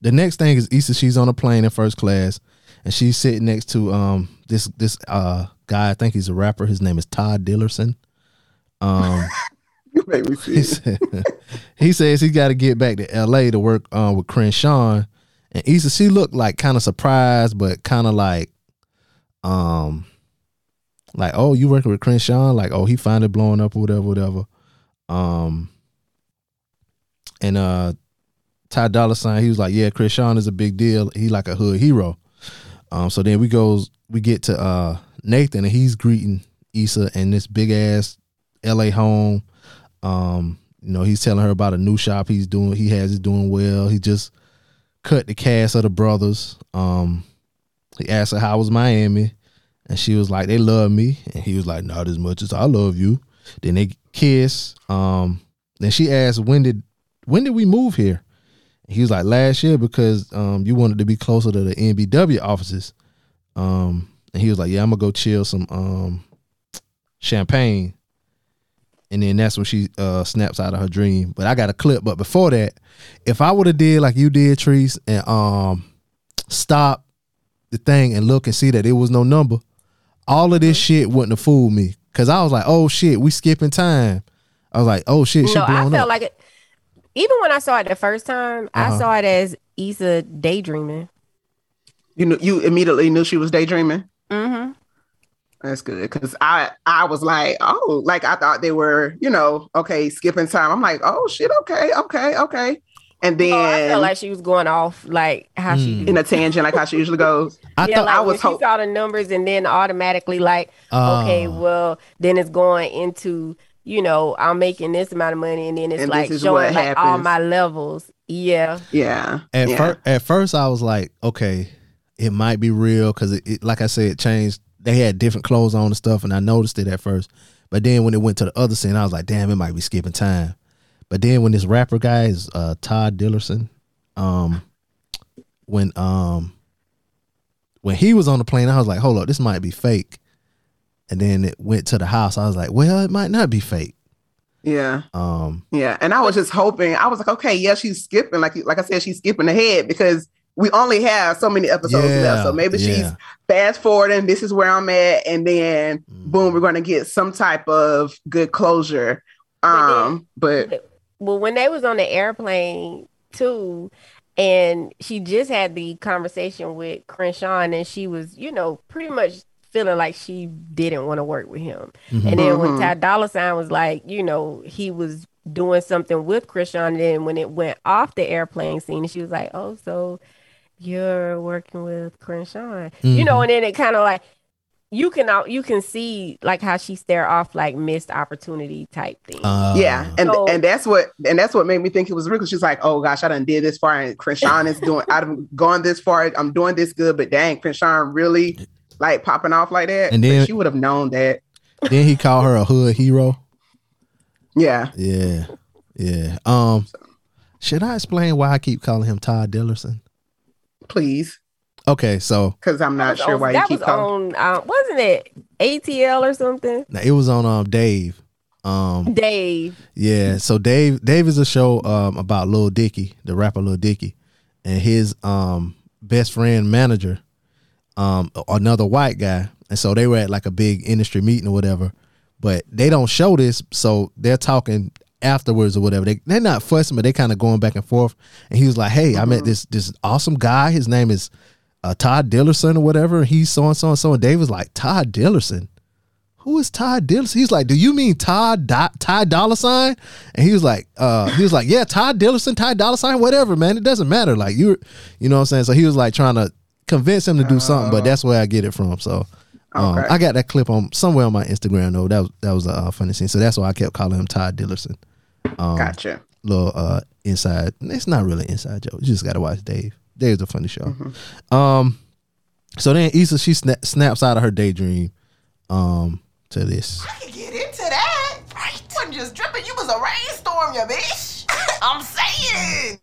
Speaker 10: the next thing is Issa. She's on a plane in first class, and she's sitting next to um this this uh guy. I think he's a rapper. His name is Todd Dillerson. Um. (laughs)
Speaker 11: you made me see.
Speaker 10: he, said, (laughs) he says he got to get back to L.A. to work uh, with Crenshaw, and Issa she looked like kind of surprised, but kind of like, um, like oh you working with Crenshaw, like oh he finally blowing up or whatever, whatever. Um, and uh, Ty Dolla Sign he was like yeah Crenshaw is a big deal. He like a hood hero. Um, so then we goes we get to uh Nathan and he's greeting Issa and this big ass LA home. Um, you know, he's telling her about a new shop he's doing. He has is doing well. He just cut the cast of the brothers. Um, he asked her how was Miami, and she was like, "They love me," and he was like, "Not as much as I love you." Then they kiss. Um, then she asked, "When did when did we move here?" He was like, "Last year because um you wanted to be closer to the NBW offices." Um, and he was like, "Yeah, I'm gonna go chill some um champagne." and then that's when she uh snaps out of her dream. But I got a clip. But before that, if I would have did like you did, Treese, and um stop the thing and look and see that it was no number, all of this shit wouldn't have fooled me. Cause I was like, oh shit, we skipping time. I was like, oh shit, she
Speaker 2: no, I felt
Speaker 10: up.
Speaker 2: like it. Even when I saw it the first time,
Speaker 10: Uh-huh.
Speaker 2: I saw it as Issa daydreaming.
Speaker 11: You know, you immediately knew she was daydreaming.
Speaker 2: Mm-hmm.
Speaker 11: That's good because I I was like, oh, like I thought they were, you know, okay, skipping time. I'm like, oh shit, okay, okay, okay. And then
Speaker 2: Oh, I felt like she was going off like how she hmm.
Speaker 11: in a tangent, like how she usually goes. (laughs)
Speaker 10: I
Speaker 2: yeah,
Speaker 11: thought
Speaker 2: like
Speaker 11: I
Speaker 2: when
Speaker 11: was
Speaker 2: she saw the numbers and then automatically like, okay,
Speaker 11: Oh.
Speaker 2: well, then it's going into, you know, I'm making this amount of money and then it's
Speaker 11: And
Speaker 2: like showing
Speaker 11: what
Speaker 2: like all my levels. Yeah.
Speaker 11: Yeah.
Speaker 10: At
Speaker 11: yeah.
Speaker 10: first, at first, I was like, okay, it might be real because it, it, like I said, it changed. They had different clothes on and stuff, and I noticed it at first. But then when it went to the other scene, I was like, damn, it might be skipping time. But then when this rapper guy is uh, Todd Dillerson, um, when um when he was on the plane, I was like, hold up, this might be fake. And then it went to the house. I was like, well, it might not be fake.
Speaker 11: Yeah.
Speaker 10: Um,
Speaker 11: Yeah, and I was just hoping. I was like, okay, yeah, she's skipping. Like, like I said, she's skipping ahead because we only have so many episodes
Speaker 10: Yeah,
Speaker 11: left. So maybe she's fast forwarding. This is where I'm at, and then
Speaker 10: Mm.
Speaker 11: boom, we're going to get some type of good closure. Um, but
Speaker 2: well, when they was on the airplane too, and she just had the conversation with Crenshaw, and she was, you know, pretty much feeling like she didn't want to work with him.
Speaker 13: Mhm.
Speaker 2: And then when
Speaker 13: Mhm.
Speaker 2: Ty Dolla Sign was like, you know, he was doing something with Crenshaw, and then when it went off the airplane scene, she was like, "Oh, so you're working with Crenshaw," you know,
Speaker 13: Mhm.
Speaker 2: and then it kind of like. You can out you can see like how she stare off like missed opportunity type thing.
Speaker 10: Uh,
Speaker 11: yeah, and
Speaker 2: So-
Speaker 11: and that's what and that's what made me think it was real. 'cause She's like, oh gosh, I done did this far, and Crenshaw is doing. I've gone this far. I'm doing this good, but dang, Crenshaw really like popping off like that.
Speaker 10: And
Speaker 11: But
Speaker 10: then-
Speaker 11: she would have known that.
Speaker 10: then he called her a hood hero.
Speaker 11: Yeah.
Speaker 10: Yeah. Yeah. Um should I explain why I keep calling him Todd Dillerson?
Speaker 11: Please.
Speaker 10: Okay, so
Speaker 11: Because I'm not sure
Speaker 2: on-
Speaker 11: why you
Speaker 2: that
Speaker 11: keep
Speaker 2: was on uh, wasn't it ATL or something?
Speaker 10: No, it was on um Dave. Um
Speaker 2: Dave.
Speaker 10: Yeah, so Dave Dave is a show um about Lil Dicky, the rapper Lil Dicky, and his um best friend manager, um another white guy, and so they were at like a big industry meeting or whatever, but they don't show this, so they're talking afterwards or whatever. They they're not fussing, but they kind of going back and forth. And he was like, "Hey, I met this this awesome guy. His name is uh, Todd Dillerson or whatever. He's so and so and so." And Dave was like, "Todd Dillerson." who is Todd Dillerson? He's like, do you mean Todd Do- Ty Dolla Sign? And he was like, uh, he was like, yeah, Todd Dillerson, Ty Dolla Sign, whatever, man. It doesn't matter. Like you're, you know what I'm saying? So he was like trying to convince him to do something, but that's where I get it from. So um,
Speaker 11: Okay.
Speaker 10: I got that clip on somewhere on my Instagram though. That was that was a uh, funny scene. So that's why I kept calling him Todd Dillerson. Um,
Speaker 11: Gotcha.
Speaker 10: Little uh, inside. It's not really inside joke. You just got to watch Dave. Dave's a funny show. Um, so then Issa she sna- snaps out of her daydream. Um, to this.
Speaker 5: Get into that. Right. You wasn't just dripping. You was a rainstorm, you bitch. (laughs) I'm saying.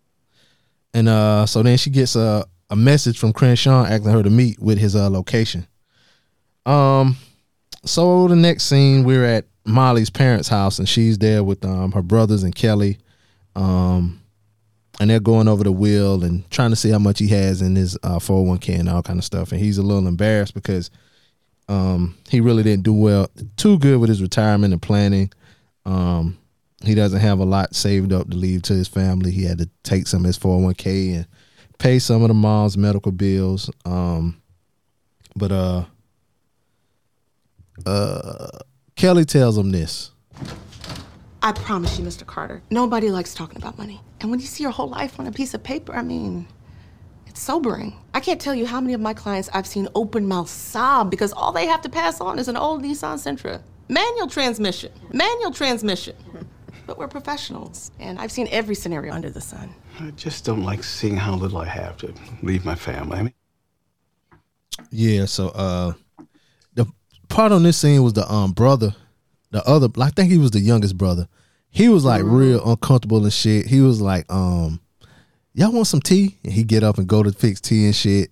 Speaker 10: And uh, so then she gets a, a message from Crenshaw asking her to meet with his uh, location. Um, so the next scene, we're at Molly's parents' house, and she's there with um her brothers and Kelli. Um, and they're going over the will and trying to see how much he has in his uh, 401k and all kind of stuff. And he's a little embarrassed because um he really didn't do well too good with his retirement and planning. Um, he doesn't have a lot saved up to leave to his family. He had to take some of his 401k and pay some of the mom's medical bills. Um, but uh, uh, Kelli tells him this.
Speaker 12: I promise you, Mr. Carter, nobody likes talking about money. And when you see your whole life on a piece of paper, I mean, it's sobering. I can't tell you how many of my clients I've seen open mouth sob because all they have to pass on is an old Nissan Sentra. Manual transmission. Manual transmission. (laughs) But we're professionals, and I've seen every scenario under the sun.
Speaker 14: I just don't like seeing how little I have to leave my family. I mean,
Speaker 10: Yeah, so uh, the part on this scene was the um brother, the other. I think he was the youngest brother. He was like real uncomfortable and shit. He was like, um, y'all want some tea? And he get up and go to fix tea and shit.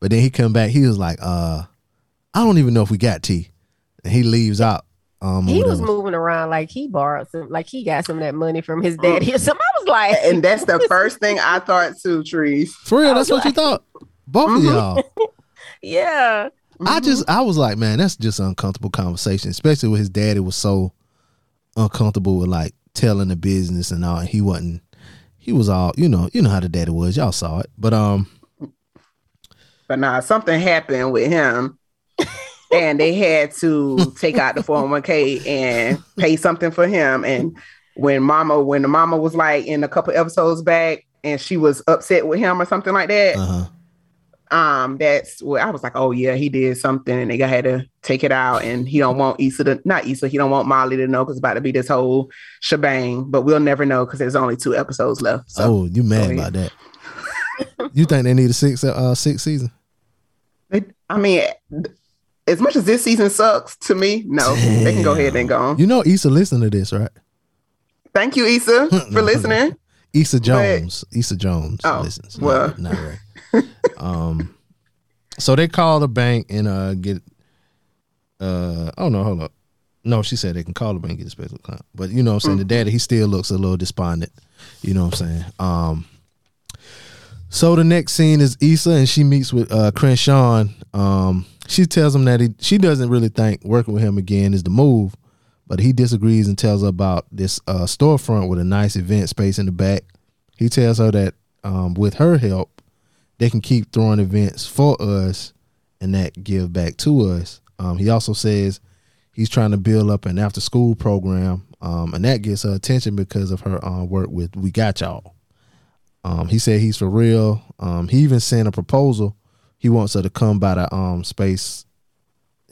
Speaker 10: But then he come back. He was like, uh, I don't even know if we got tea. And he leaves out. Um,
Speaker 2: He was moving around like he borrowed some, like he got some of that money from his daddy or something. I was like,
Speaker 11: and that's the (laughs) first thing I thought too, Trees.
Speaker 10: For real, that's what you thought. Both of y'all. (laughs)
Speaker 2: yeah.
Speaker 10: I just I was like, man, that's just an uncomfortable conversation, especially with his daddy was so uncomfortable with like telling the business and all. He wasn't. He was all you know. You know how the daddy was. Y'all saw it, but um,
Speaker 11: But nah, something happened with him. (laughs) and they had to take out the 401k and pay something for him. And when mama, when the mama was like in a couple episodes back and she was upset with him or something like that,
Speaker 10: uh-huh.
Speaker 11: Um, that's where I was like, oh yeah, he did something and they had to take it out. And he don't want Issa to not Issa, he don't want Molly to know because it's about to be this whole shebang. But we'll never know because there's only two episodes left. So
Speaker 10: oh, you mad about that? you think they need a six uh six season?
Speaker 11: I mean, as much as this season sucks to me, no, they can go ahead and go on.
Speaker 10: You know, Issa listen to this, right?
Speaker 11: Thank you, Issa, for (laughs) listening.
Speaker 10: Issa Jones. Issa Jones
Speaker 11: Oh,
Speaker 10: listens.
Speaker 11: well.
Speaker 10: not, not right. Um, so they call the bank and uh get. Uh oh no, hold up. No, she said they can call the bank and get a special account. But you know what I'm saying? The daddy, he still looks a little despondent. You know what I'm saying? Um so the next scene is Issa and she meets with uh Crenshaw. Um she tells him that he she doesn't really think working with him again is the move, but he disagrees and tells her about this uh storefront with a nice event space in the back. He tells her that um with her help, they can keep throwing events for us and that give back to us. Um, he also says he's trying to build up an after school program, um, and that gets her attention because of her uh, work with We Got Y'all. Um, he said he's for real. Um, he even sent a proposal. He wants her to come by the um, space.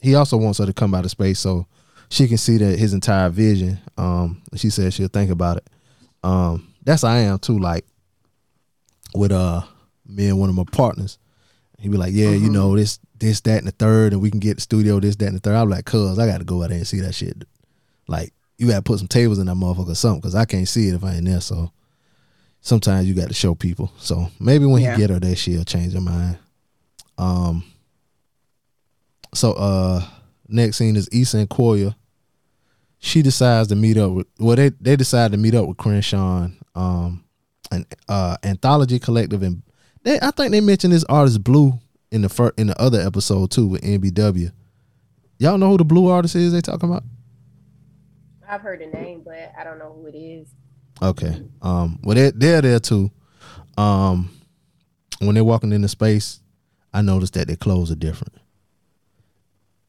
Speaker 10: He also wants her to come by the space so she can see that his entire vision. Um, she said she'll think about it. That's I am too. Like with uh me and one of my partners. He'd be like, yeah, you know this, this, that, and the third, and we can get the studio this, that, and the third. I'm like, cuz I got to go out there and see that shit. Like you got to put some tables in that motherfucker or something, cause I can't see it if I ain't there. So sometimes you got to show people. So maybe when
Speaker 11: Yeah.
Speaker 10: he get her there, she'll change her mind. Um. So uh, next scene is Issa and Koya. She decides to meet up with. Well, they they decide to meet up with Crenshaw. Um, an uh anthology collective and they I think they mentioned this artist Blue in the first in the other episode too with NBW. Y'all know who the Blue artist is they talking about?
Speaker 2: I've heard the name, but I don't know who it is.
Speaker 10: Okay. Um well they they're there too. Um when they're walking into space, I noticed that their clothes are different.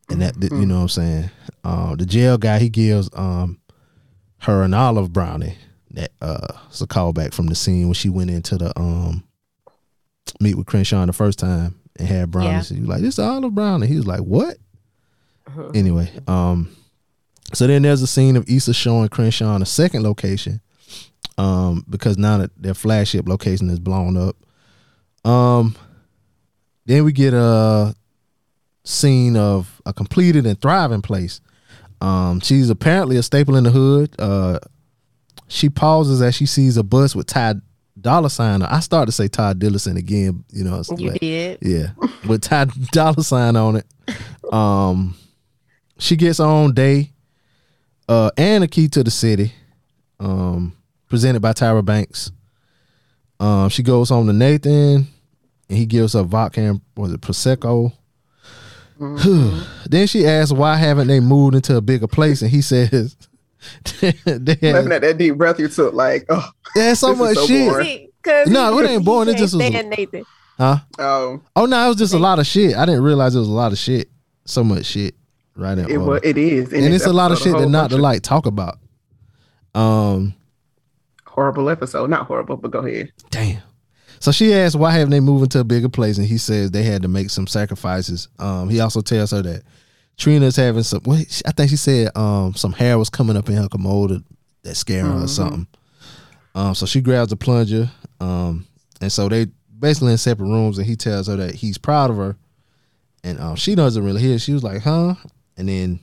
Speaker 10: And that, you know what I'm saying? Uh, the jail guy he gives um her an olive brownie. That uh it's a callback from the scene when she went into the um meet with Crenshaw the first time and had brownies. He was like, This is olive brownie. He was like, What? Anyway, um so then there's a scene of Issa showing Crenshaw a second location. Um, because now that their flagship location is blown up. Um then we get a scene of a completed and thriving place. Um, she's apparently a staple in the hood. Uh, she pauses as she sees a bus with Ty Dollar Sign. I started to say Todd Dillison again. You know,
Speaker 2: You
Speaker 10: like-
Speaker 2: did.
Speaker 10: yeah, with Todd (laughs) Dollar Sign on it. Um, she gets her own day, uh, and a key to the city. Um, presented by Tyra Banks. Um, she goes home to Nathan, and he gives her vodka and was it prosecco. (sighs) then she asks why haven't they moved into a bigger place, and he says, (laughs)
Speaker 11: Laughing at that deep breath you took, like, oh,
Speaker 10: Yeah, so much
Speaker 11: so
Speaker 10: shit.
Speaker 2: Cause
Speaker 10: No,
Speaker 2: he-
Speaker 10: it ain't
Speaker 2: he
Speaker 10: boring. It just was-
Speaker 2: stand Nathan.
Speaker 10: huh?
Speaker 11: Oh,
Speaker 10: Oh no, it was just a lot of shit. I didn't realize it was a lot of shit. So much shit. Right in
Speaker 11: it,
Speaker 10: order.
Speaker 11: wa- it is,
Speaker 10: and
Speaker 11: this
Speaker 10: it's a lot of shit that not
Speaker 11: bunch
Speaker 10: to like talk about. Um,
Speaker 11: horrible episode. Not horrible, but go ahead.
Speaker 10: damn. So she asked why haven't they moved into a bigger place, and he says they had to make some sacrifices. Um, he also tells her that Trina's having some. What I think she said um some hair was coming up in her commode that scared her or
Speaker 11: Mhm.
Speaker 10: something. Um, so she grabs a plunger. Um, and so they basically in separate rooms, and he tells her that he's proud of her, and um, she doesn't really hear. She was like, "Huh?" And then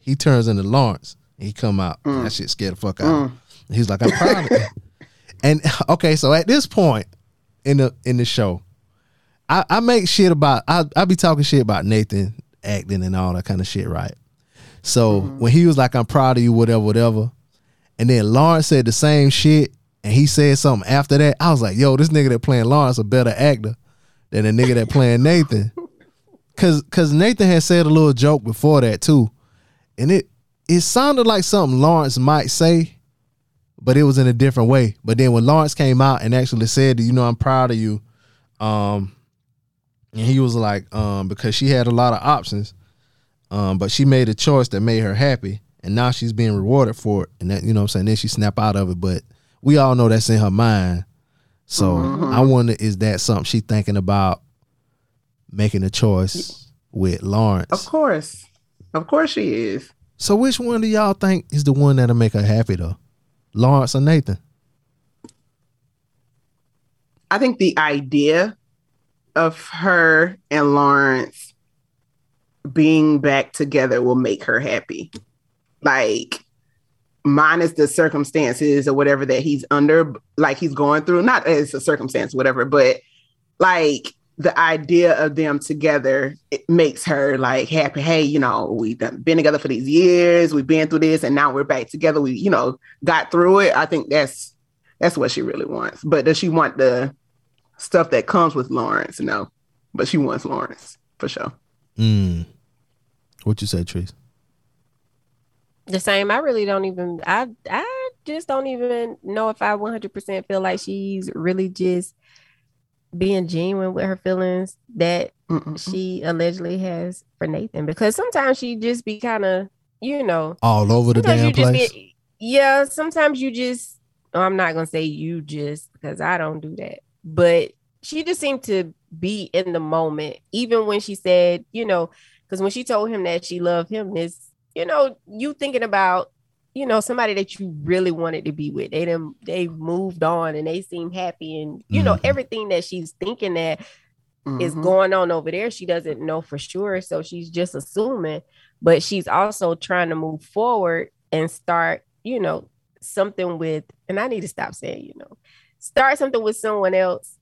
Speaker 10: he turns into Lawrence, and he come out. That shit scared the fuck out. And He's like, "I'm proud of you." (laughs) And okay, so at this point in the in the show, I, I make shit about I I be talking shit about Nathan acting and all that kind of shit, right? So when he was like, "I'm proud of you," whatever, whatever, and then Lawrence said the same shit, and he said something after that, I was like, "Yo, this nigga that playing Lawrence a better actor than the nigga that playing Nathan," (laughs) cause cause Nathan had said a little joke before that too, and it it sounded like something Lawrence might say, but it was in a different way. But then when Lawrence came out and actually said, "You know, I'm proud of you," um, and he was like, um, because she had a lot of options, um, but she made a choice that made her happy, and now she's being rewarded for it. And that, you know, what I'm saying, then she snap out of it. But we all know that's in her mind. So I wonder, is that something she thinking about making a choice with Lawrence?
Speaker 11: Of course, of course she is.
Speaker 10: So which one do y'all think is the one that'll make her happy though? Lawrence or Nathan?
Speaker 11: I think the idea of her and Lawrence being back together will make her happy. Like minus the circumstances or whatever that he's under, like he's going through. Not as a circumstance, whatever, but like the idea of them together it makes her like happy. Hey, you know, we've been together for these years. We've been through this, and now we're back together. We, you know, got through it. I think that's that's what she really wants. But does she want the stuff that comes with Lawrence? No, but she wants Lawrence for sure.
Speaker 10: Mm. What you say, Trace?
Speaker 2: The same. I really don't even. I I just don't even know if I 100 percent feel like she's really just being genuine with her feelings that
Speaker 11: Mm-mm.
Speaker 2: she allegedly has for Nathan. Because sometimes she just be kind of, you know,
Speaker 10: All over the damn place.
Speaker 2: Be, yeah, sometimes you just. oh, I'm not gonna say you just because I don't do that, but she just seemed to be in the moment, even when she said, you know, because when she told him that she loved him, this, you know, you thinking about, you know, somebody that you really wanted to be with. They them they moved on and they seem happy, and you know
Speaker 8: Mhm.
Speaker 2: everything that she's thinking that is
Speaker 11: Mhm.
Speaker 2: going on over there. She doesn't know for sure, so she's just assuming. But she's also trying to move forward and start, you know, something with. And I need to stop saying, you know, start something with someone else.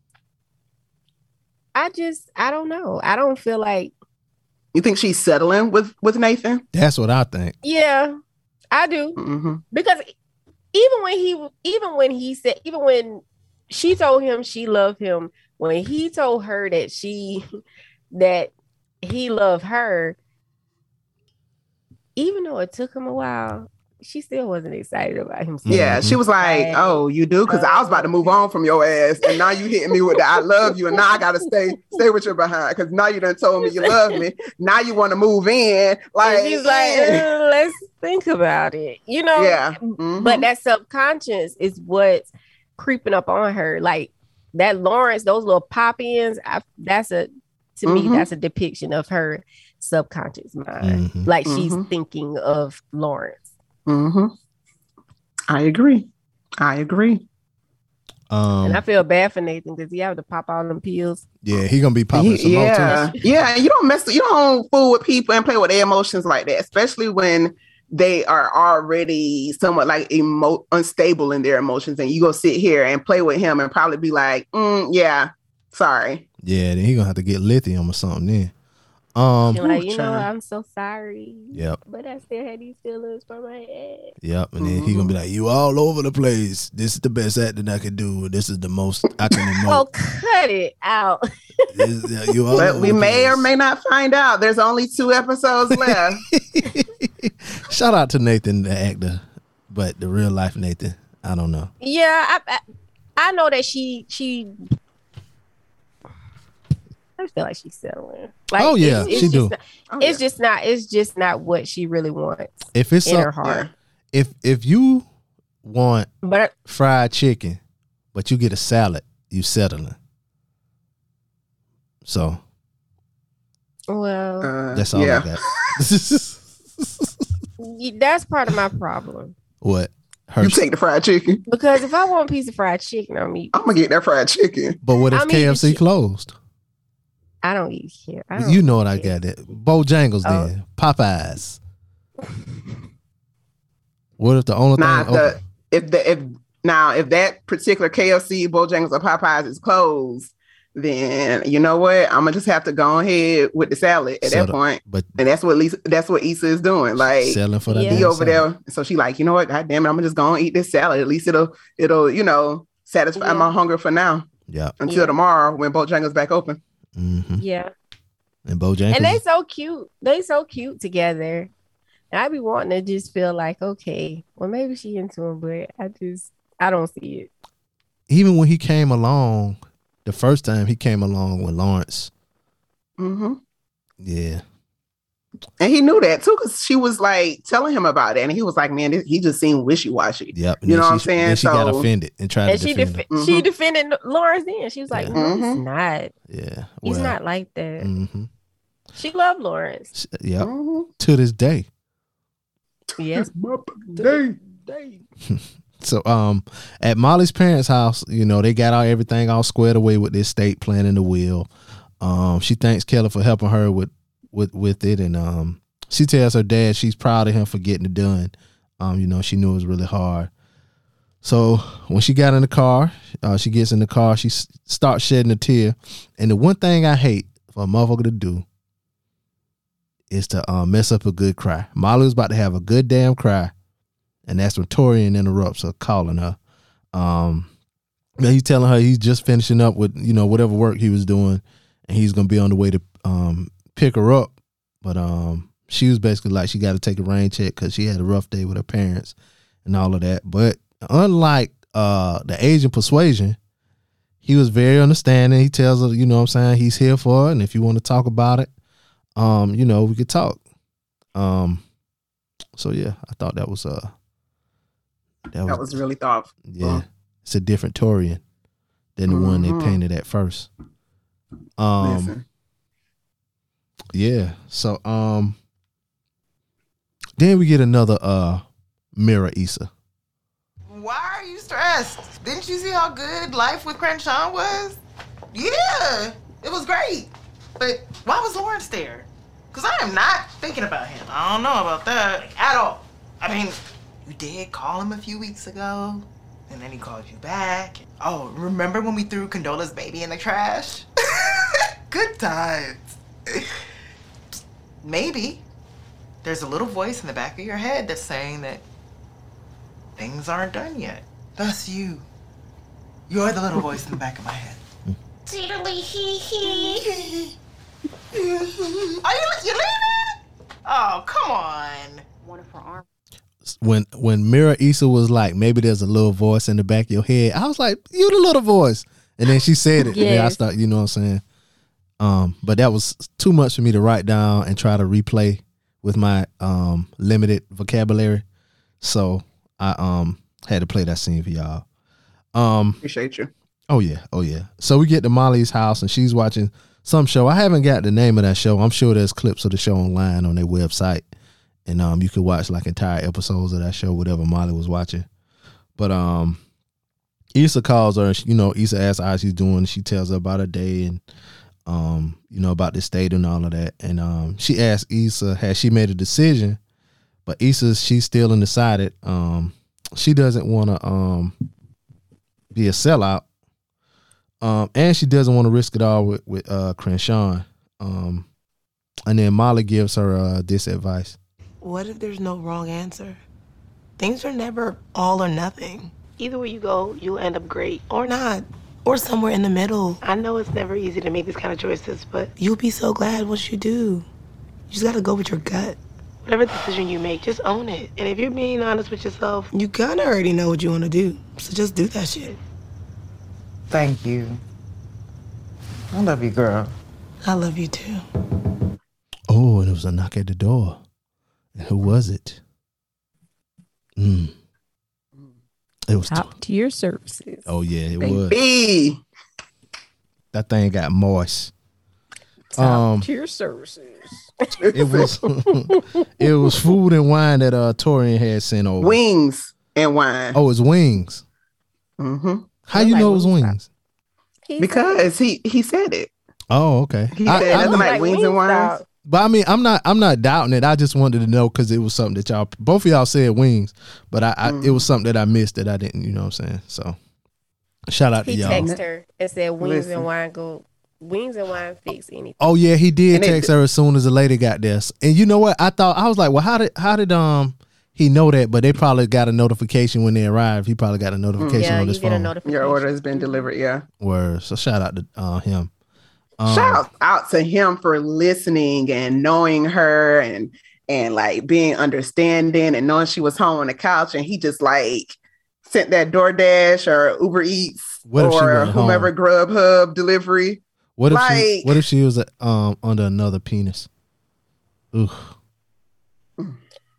Speaker 2: I just, I don't know. I don't feel like,
Speaker 11: You think she's settling with with Nathan?
Speaker 10: That's what I think.
Speaker 2: yeah, I do
Speaker 11: Mm-hmm.
Speaker 2: because even when he, even when he said, even when she told him she loved him, when he told her that she, that he loved her, even though it took him a while, she still wasn't excited about him.
Speaker 11: Yeah, she was like, "Oh, you do?" Because I was about to move on from your ass, and now you hitting me with the "I love you," and now I gotta stay stay with your behind because now you done told me you love me. Now you want to move in, like
Speaker 2: and she's like. "Uh, let's think about it, you know.
Speaker 11: Yeah.
Speaker 2: But that subconscious is what's creeping up on her. Like that Lawrence, those little pop ins. That's a to me,
Speaker 11: Mhm.
Speaker 2: that's a depiction of her subconscious mind.
Speaker 11: Mhm.
Speaker 2: Like she's
Speaker 11: Mhm.
Speaker 2: thinking of Lawrence.
Speaker 11: Hmm I agree. I agree.
Speaker 10: Um,
Speaker 2: and I feel bad for Nathan because he have to pop all them pills.
Speaker 10: yeah, he gonna be popping some more
Speaker 11: yeah,
Speaker 10: too.
Speaker 11: yeah. You don't mess. You don't fool with people and play with their emotions like that, especially when they are already somewhat like emo- unstable in their emotions, and you go sit here and play with him and probably be like, mm, "Yeah, sorry."
Speaker 10: Yeah, then he gonna have to get lithium or something then. Um,
Speaker 2: You're like, you know. I'm so sorry.
Speaker 10: Yep.
Speaker 2: But I still had these feelings for my ex.
Speaker 10: Yep, and then he gonna be like, "You all over the place. This is the best acting I can do. This is the most I can
Speaker 2: Oh, (laughs)
Speaker 10: emote.
Speaker 2: cut it out. (laughs)
Speaker 10: This- yeah, you all
Speaker 11: But we
Speaker 10: the
Speaker 11: may or may not find out. There's only two episodes (laughs) left.
Speaker 10: Shout out to Nathan, the actor, but the real life Nathan, I don't know.
Speaker 2: Yeah, I, I I know that she she. I feel like she's settling. Like,
Speaker 10: Oh, yeah,
Speaker 2: it's, it's
Speaker 10: she
Speaker 2: just
Speaker 10: do.
Speaker 2: Not,
Speaker 11: Oh,
Speaker 2: it's just not. It's just not what she really wants
Speaker 10: If it's
Speaker 2: in
Speaker 10: some-
Speaker 2: her heart.
Speaker 10: if if you want
Speaker 2: But
Speaker 10: fried chicken, but you get a salad, you settling. So
Speaker 2: well,
Speaker 11: Uh,
Speaker 10: that's all
Speaker 11: yeah.
Speaker 10: I got. (laughs)
Speaker 2: that's part of my problem.
Speaker 10: what? Her,
Speaker 11: You take the fried chicken.
Speaker 2: Because if I want a piece of fried chicken, I'm eat.
Speaker 11: I'm gonna get that fried chicken.
Speaker 10: but what if
Speaker 2: I mean,
Speaker 10: KFC
Speaker 2: she-
Speaker 10: closed?
Speaker 2: I don't eat here. I don't
Speaker 10: You know what I got it. Bojangles
Speaker 2: Oh.
Speaker 10: then. Popeyes. What if the only
Speaker 11: Nah,
Speaker 10: thing
Speaker 11: the,
Speaker 10: open-
Speaker 11: if the if now if that particular KFC, Bojangles, or Popeyes is closed, then you know what? I'm gonna just have to go ahead with the salad at
Speaker 10: Settle.
Speaker 11: that point.
Speaker 10: But
Speaker 11: And that's what Lisa, that's what Issa is doing. Like
Speaker 10: selling for that
Speaker 2: Yeah.
Speaker 11: he over
Speaker 10: salad.
Speaker 11: there. So she like, you know what? God damn it, I'm gonna just go and eat this salad. At least it'll it'll you know satisfy
Speaker 2: Yeah.
Speaker 11: my hunger for now
Speaker 10: Yeah.
Speaker 11: until
Speaker 2: Yeah.
Speaker 11: tomorrow when Bojangles back open.
Speaker 10: Hmm
Speaker 2: Yeah,
Speaker 10: And Bojangles.
Speaker 2: and they so cute. They so cute together. And I be wanting to just feel like, okay, well maybe she into him, but I just I don't see it.
Speaker 10: even when he came along, the first time he came along with Lawrence, Mm
Speaker 11: hmm
Speaker 10: yeah,
Speaker 11: And he knew that too, because she was like telling him about it, and he was like, "Man, he just seemed wishy washy."
Speaker 10: yep.
Speaker 11: You
Speaker 10: then
Speaker 11: know what I'm saying?
Speaker 10: Then she got offended and tried
Speaker 2: And
Speaker 10: to
Speaker 2: she
Speaker 10: defend
Speaker 2: def-
Speaker 10: him.
Speaker 2: she defended Lawrence then. She was like,
Speaker 10: Yeah.
Speaker 2: no,
Speaker 11: Mhm.
Speaker 2: he's not.
Speaker 10: Yeah,
Speaker 2: He's not like that.
Speaker 10: hmm
Speaker 2: She loved Lawrence.
Speaker 10: Yep.
Speaker 11: Mhm.
Speaker 10: To this day.
Speaker 2: Yes.
Speaker 11: Day. Day. (laughs)
Speaker 10: so um at Molly's parents' house, you know, they got all everything all squared away with this estate plan in the will. Um she thanks Kelli for helping her with with with it, and um, she tells her dad she's proud of him for getting it done. Um, you know, she knew it was really hard. So when she got in the car, uh, she gets in the car, she s- starts shedding a tear. And the one thing I hate for a motherfucker to do is to uh, mess up a good cry. Molly was about to have a good damn cry, and that's when Taurean interrupts her, calling her. Um, he's telling her he's just finishing up with you know whatever work he was doing, and he's gonna be on the way to um, pick her up. But um, she was basically like she got to take a rain check because she had a rough day with her parents and all of that. But unlike uh, the Asian persuasion, he was very understanding. He tells her, you know what I'm saying, he's here for her. And if you want to talk about it, um, you know, we could talk. Um, so yeah, I thought that was uh that was,
Speaker 11: That was really thoughtful.
Speaker 10: yeah, it's a different Taurean than the one they
Speaker 11: Mhm.
Speaker 10: painted at first. Um,
Speaker 11: Listen.
Speaker 10: Yeah. So um, then we get another uh Mirror Issa.
Speaker 5: Why are you stressed? Didn't you see how good life with Crenshaw was? Yeah, it was great. But why was Lawrence there? Because I am not thinking about him. I don't know about that like, at all. I mean, you did call him a few weeks ago, and then he called you back. Oh, remember when we threw Condola's baby in the trash? (laughs) good times. (laughs) Maybe there's a little voice in the back of your head that's saying that things aren't done yet. That's you. You're the little voice in the back of my head. Tiddly hee hee. (laughs) Are you you leaving? Oh, come on. One of her arms.
Speaker 10: When when Mirror Issa was like, maybe there's a little voice in the back of your head, I was like, you the little voice. And then she said it. And then I
Speaker 2: Yes.
Speaker 10: start, you know what I'm saying? Um, but that was too much for me to write down and try to replay with my um limited vocabulary. So I um had to play that scene for y'all. Um
Speaker 11: Appreciate you.
Speaker 10: Oh yeah, oh yeah. So we get to Molly's house and she's watching some show. I haven't got the name of that show. I'm sure there's clips of the show online on their website, and um, you could watch like entire episodes of that show, whatever Molly was watching. But um, Issa calls her. and she- You know, Issa asks how she's doing. She tells her about her day and um, you know, about the state and all of that. And um, she asked Issa, has she made a decision? But Issa, she's still undecided. Um, she doesn't want to um be a sellout. Um, and she doesn't want to risk it all with, with uh Crenshaw. Um, and then Molly gives her uh, this advice.
Speaker 3: What if there's no wrong answer? Things are never all or nothing. Either way you go, you'll end up great. Or not. Or somewhere in the middle. I know it's never easy to make these kind of choices, but you'll be so glad once you do. You just gotta go with your gut. Whatever decision you make, just own it. And if you're being honest with yourself, you kinda already know what you wanna do. So just do that shit.
Speaker 5: Thank you. I love you, girl.
Speaker 3: I love you too.
Speaker 10: Oh, and it was a knock at the door. And who was it? Mm. It was.
Speaker 2: Top tier services.
Speaker 10: Oh yeah, it was. That thing got moist.
Speaker 2: Top
Speaker 10: Um,
Speaker 2: tier services.
Speaker 10: it was. (laughs) it was food and wine that uh Taurean had sent over.
Speaker 11: Wings and wine.
Speaker 10: Oh, it's wings.
Speaker 11: Mm-hmm.
Speaker 10: How you know it was wings?
Speaker 11: Because he he said it.
Speaker 10: Oh, okay.
Speaker 11: He
Speaker 10: I-
Speaker 11: said
Speaker 10: I
Speaker 11: nothing
Speaker 10: knew-
Speaker 11: like wings and wines.
Speaker 10: But I mean, I'm not. I'm not doubting it. I just wanted to know because it was something that y'all both of y'all said wings, but I, I it was something that I missed that I didn't. You know what I'm saying? So, shout out to
Speaker 2: He
Speaker 10: y'all.
Speaker 2: He texted her and said wings
Speaker 11: Listen.
Speaker 2: and wine go wings and wine fix anything.
Speaker 10: Oh yeah, he did
Speaker 11: And it-
Speaker 10: text her as soon as the lady got there. And you know what? I thought I was like, well, how did how did um he know that? But they probably got a notification when they arrived. He probably got a notification
Speaker 2: yeah,
Speaker 10: on
Speaker 2: you
Speaker 10: his
Speaker 2: get a
Speaker 10: phone.
Speaker 2: notification.
Speaker 11: Your order has been delivered. Yeah.
Speaker 10: Word. So shout out to uh, him. Um,
Speaker 11: Shout out to him for listening and knowing her and and like being understanding and knowing she was home on the couch and he just like sent that DoorDash or Uber Eats
Speaker 10: What if she
Speaker 11: or
Speaker 10: went home?
Speaker 11: whomever Grubhub delivery.
Speaker 10: What if
Speaker 11: like,
Speaker 10: she What if she was um under another penis? Ooh.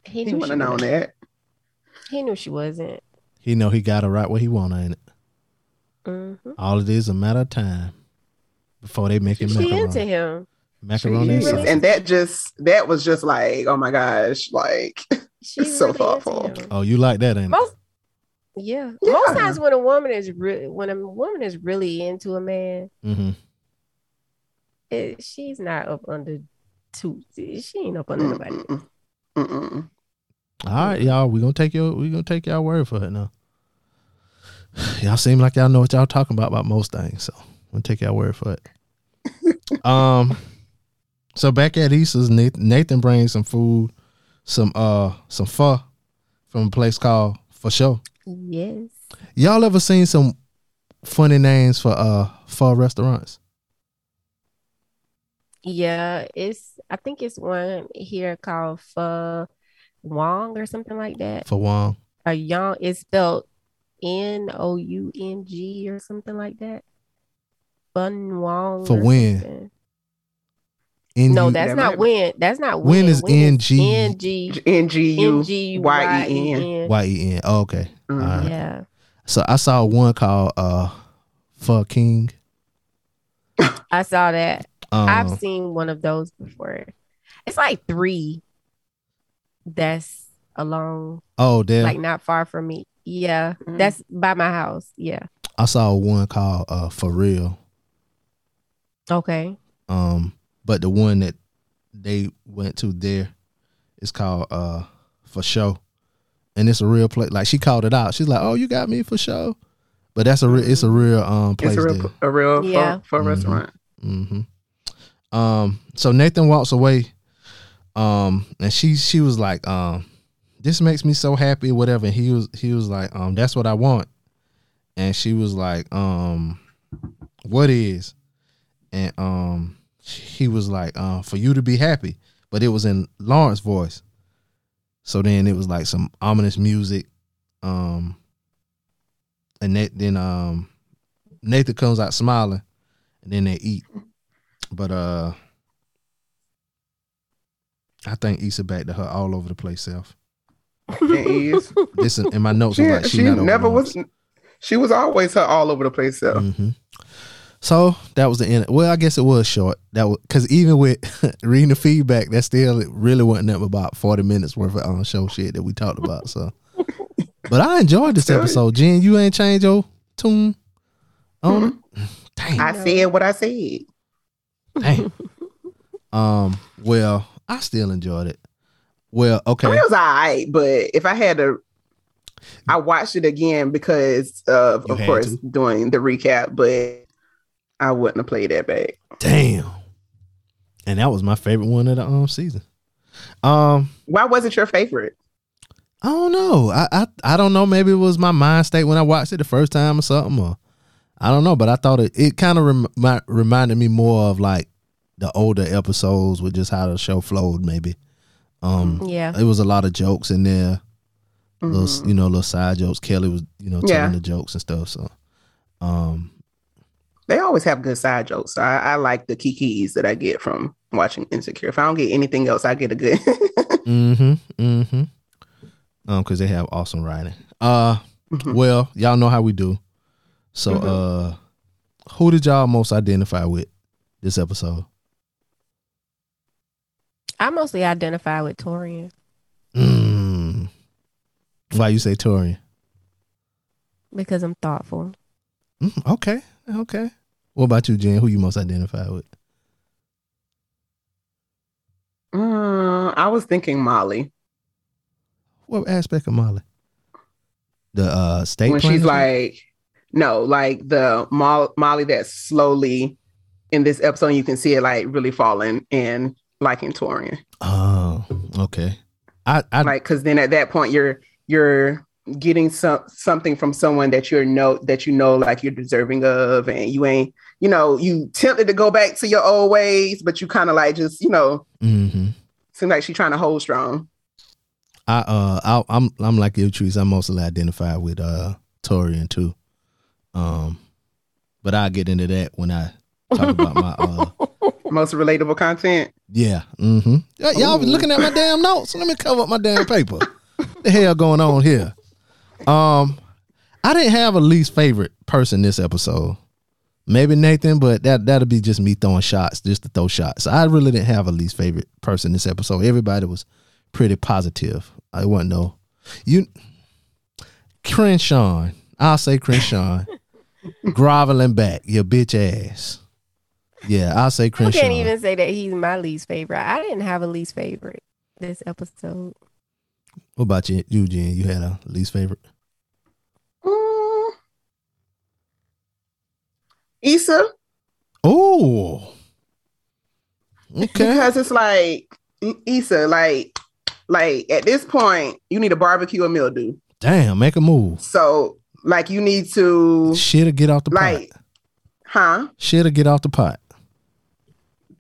Speaker 2: He
Speaker 11: he wouldn't have known
Speaker 2: wasn't.
Speaker 11: that.
Speaker 2: He knew she wasn't.
Speaker 10: He know he got her right where he want her in it.
Speaker 2: Mm-hmm.
Speaker 10: All it is a matter of time before they make it
Speaker 2: She into him.
Speaker 10: Macaroni and
Speaker 11: Yes. And that just that was just like, oh my gosh, like (laughs)
Speaker 2: She's
Speaker 11: so
Speaker 2: really
Speaker 11: thoughtful.
Speaker 10: Oh, you like that, ain't it?
Speaker 2: Most yeah.
Speaker 11: Yeah.
Speaker 2: Most times when a woman is really when a woman is really into a man,
Speaker 10: Mm-hmm.
Speaker 2: it, she's not up under two. She ain't up on nobody.
Speaker 11: Mm-mm.
Speaker 10: All right, y'all. We gonna take your we gonna take y'all word for it now. (sighs) Y'all seem like y'all know what y'all talking about about most things, so I'm gonna take y'all word for it. Um, so back at Issa's, Nathan, Nathan brings some food, some uh some pho from a place called For Sure.
Speaker 2: Yes.
Speaker 10: Y'all ever seen some funny names for uh pho restaurants?
Speaker 2: Yeah, it's I think it's one here called Pho Wong or something like that.
Speaker 10: For Wong.
Speaker 2: A young it's spelled N O U N G or something like that. Fun Wong.
Speaker 10: For when? N
Speaker 2: No, that's
Speaker 11: That
Speaker 2: not when. That's not
Speaker 10: When
Speaker 2: when.
Speaker 10: is NG?
Speaker 2: N G
Speaker 11: N G U
Speaker 2: N-G-U-Y-E-N.
Speaker 11: Y E N.
Speaker 10: Y E N. Oh, okay. All right.
Speaker 2: Yeah.
Speaker 10: So I saw one called uh For King.
Speaker 2: I saw that.
Speaker 10: Um,
Speaker 2: I've seen one of those before. It's like three that's along
Speaker 10: Oh, there.
Speaker 2: like not far from me. Yeah.
Speaker 11: Mm.
Speaker 2: That's by my house. Yeah.
Speaker 10: I saw one called uh For Real.
Speaker 2: Okay.
Speaker 10: Um, but the one that they went to there is called uh For Show. And it's a real place. Like she called it out. She's like, "Oh, you got me for show." But that's a real. It's a real um place
Speaker 11: It's a real,
Speaker 10: there.
Speaker 11: a real
Speaker 2: Yeah.
Speaker 11: for, for
Speaker 10: Mhm.
Speaker 11: restaurant.
Speaker 10: Mm-hmm. Um. So Nathan walks away. Um. And she she was like, um, this makes me so happy. Whatever. And he was he was like, um, that's what I want. And she was like, um, what is? And um, he was like, um, for you to be happy. But it was in Lawrence voice. So then it was like some ominous music. Um. And Nat- then um, Nathan comes out smiling, and then they eat. But uh I think Issa back to her all over the place self.
Speaker 11: It is. (laughs)
Speaker 10: This in my notes
Speaker 11: She,
Speaker 10: was like she,
Speaker 11: she
Speaker 10: not
Speaker 11: never was. She was always her all over the place self.
Speaker 10: Mm-hmm. So that was the end. Well, I guess it was short. That was because even with (laughs) reading the feedback, that still really wasn't up about forty minutes worth of um, show shit that we talked about. So, (laughs) but I enjoyed this episode. Jen, you ain't changed your tune on it.
Speaker 11: Mm-hmm. I said what I said.
Speaker 10: Dang. (laughs) um. Well, I still enjoyed it. Well, okay.
Speaker 11: I mean, it was all right, but if I had to, I watched it again because of,
Speaker 10: You
Speaker 11: of course,
Speaker 10: to?
Speaker 11: doing the recap, but I wouldn't have played that back.
Speaker 10: Damn. And that was my favorite one of the um season. Um,
Speaker 11: Why was it your favorite?
Speaker 10: I don't know. I, I I don't know. Maybe it was my mind state when I watched it the first time or something, or I don't know. But I thought it it kind of rem- reminded me more of like the older episodes with just how the show flowed. Maybe. Um,
Speaker 2: Yeah.
Speaker 10: it was a lot of jokes in there. Little,
Speaker 11: Mhm.
Speaker 10: you know, little side jokes. Kelli was, you know, telling
Speaker 11: Yeah.
Speaker 10: the jokes and stuff. So, um,
Speaker 11: They always have good side jokes. So I, I like the kikis that I get from watching Insecure. If I don't get anything else, I get a good. (laughs)
Speaker 10: Mm-hmm. Mm-hmm. Um, because they have awesome writing. Uh
Speaker 11: Mm-hmm.
Speaker 10: well, y'all know how we do. So
Speaker 11: Mhm.
Speaker 10: uh who did y'all most identify with this episode?
Speaker 2: I mostly identify with Taurean
Speaker 10: Mm. Why you say Taurean?
Speaker 2: because I'm thoughtful.
Speaker 10: Mm, okay. Okay. What about you, Jen? Who you most identify with?
Speaker 11: Mm, I was thinking Molly
Speaker 10: What aspect of Molly? The uh state
Speaker 11: when she's like, no, like the Mo- Molly that's slowly in this episode, you can see it like really falling and liking
Speaker 10: Taurean. Oh, okay. I I
Speaker 11: like because then at that point you're you're getting some something from someone that you're know that you know like you're deserving of and you ain't you know you tempted to go back to your old ways but you kind of like just you know
Speaker 10: mm-hmm.
Speaker 11: seem like she's trying to hold strong
Speaker 10: I uh I, I'm I'm like you, Trees. I'm mostly identified with uh Taurean too. Um, but I'll get into that when I talk about my uh (laughs)
Speaker 11: most relatable content
Speaker 10: yeah. Mm-hmm. Y'all be looking at my damn notes. Let me cover up my damn paper. the hell going on here? Um, I didn't have a least favorite person this episode. Maybe Nathan, but that that'll be just me throwing shots, just to throw shots. I really didn't have a least favorite person this episode. Everybody was pretty positive. I wasn't no you Crenshaw. I'll say Crenshaw. (laughs) groveling back, your bitch ass. Yeah, I'll say
Speaker 2: I
Speaker 10: Crenshaw.
Speaker 2: can't even say that he's my least favorite. I didn't have a least favorite this episode.
Speaker 10: What about you, Eugene? You had a least favorite?
Speaker 11: Mm. Issa.
Speaker 10: Oh. Okay.
Speaker 11: Because it's like Issa, like, like at this point, you need a barbecue or mildew.
Speaker 10: Damn, make a move.
Speaker 11: So, like, you need to
Speaker 10: Shit'll get off the
Speaker 11: like,
Speaker 10: pot.
Speaker 11: huh?
Speaker 10: Shit'll get off the pot.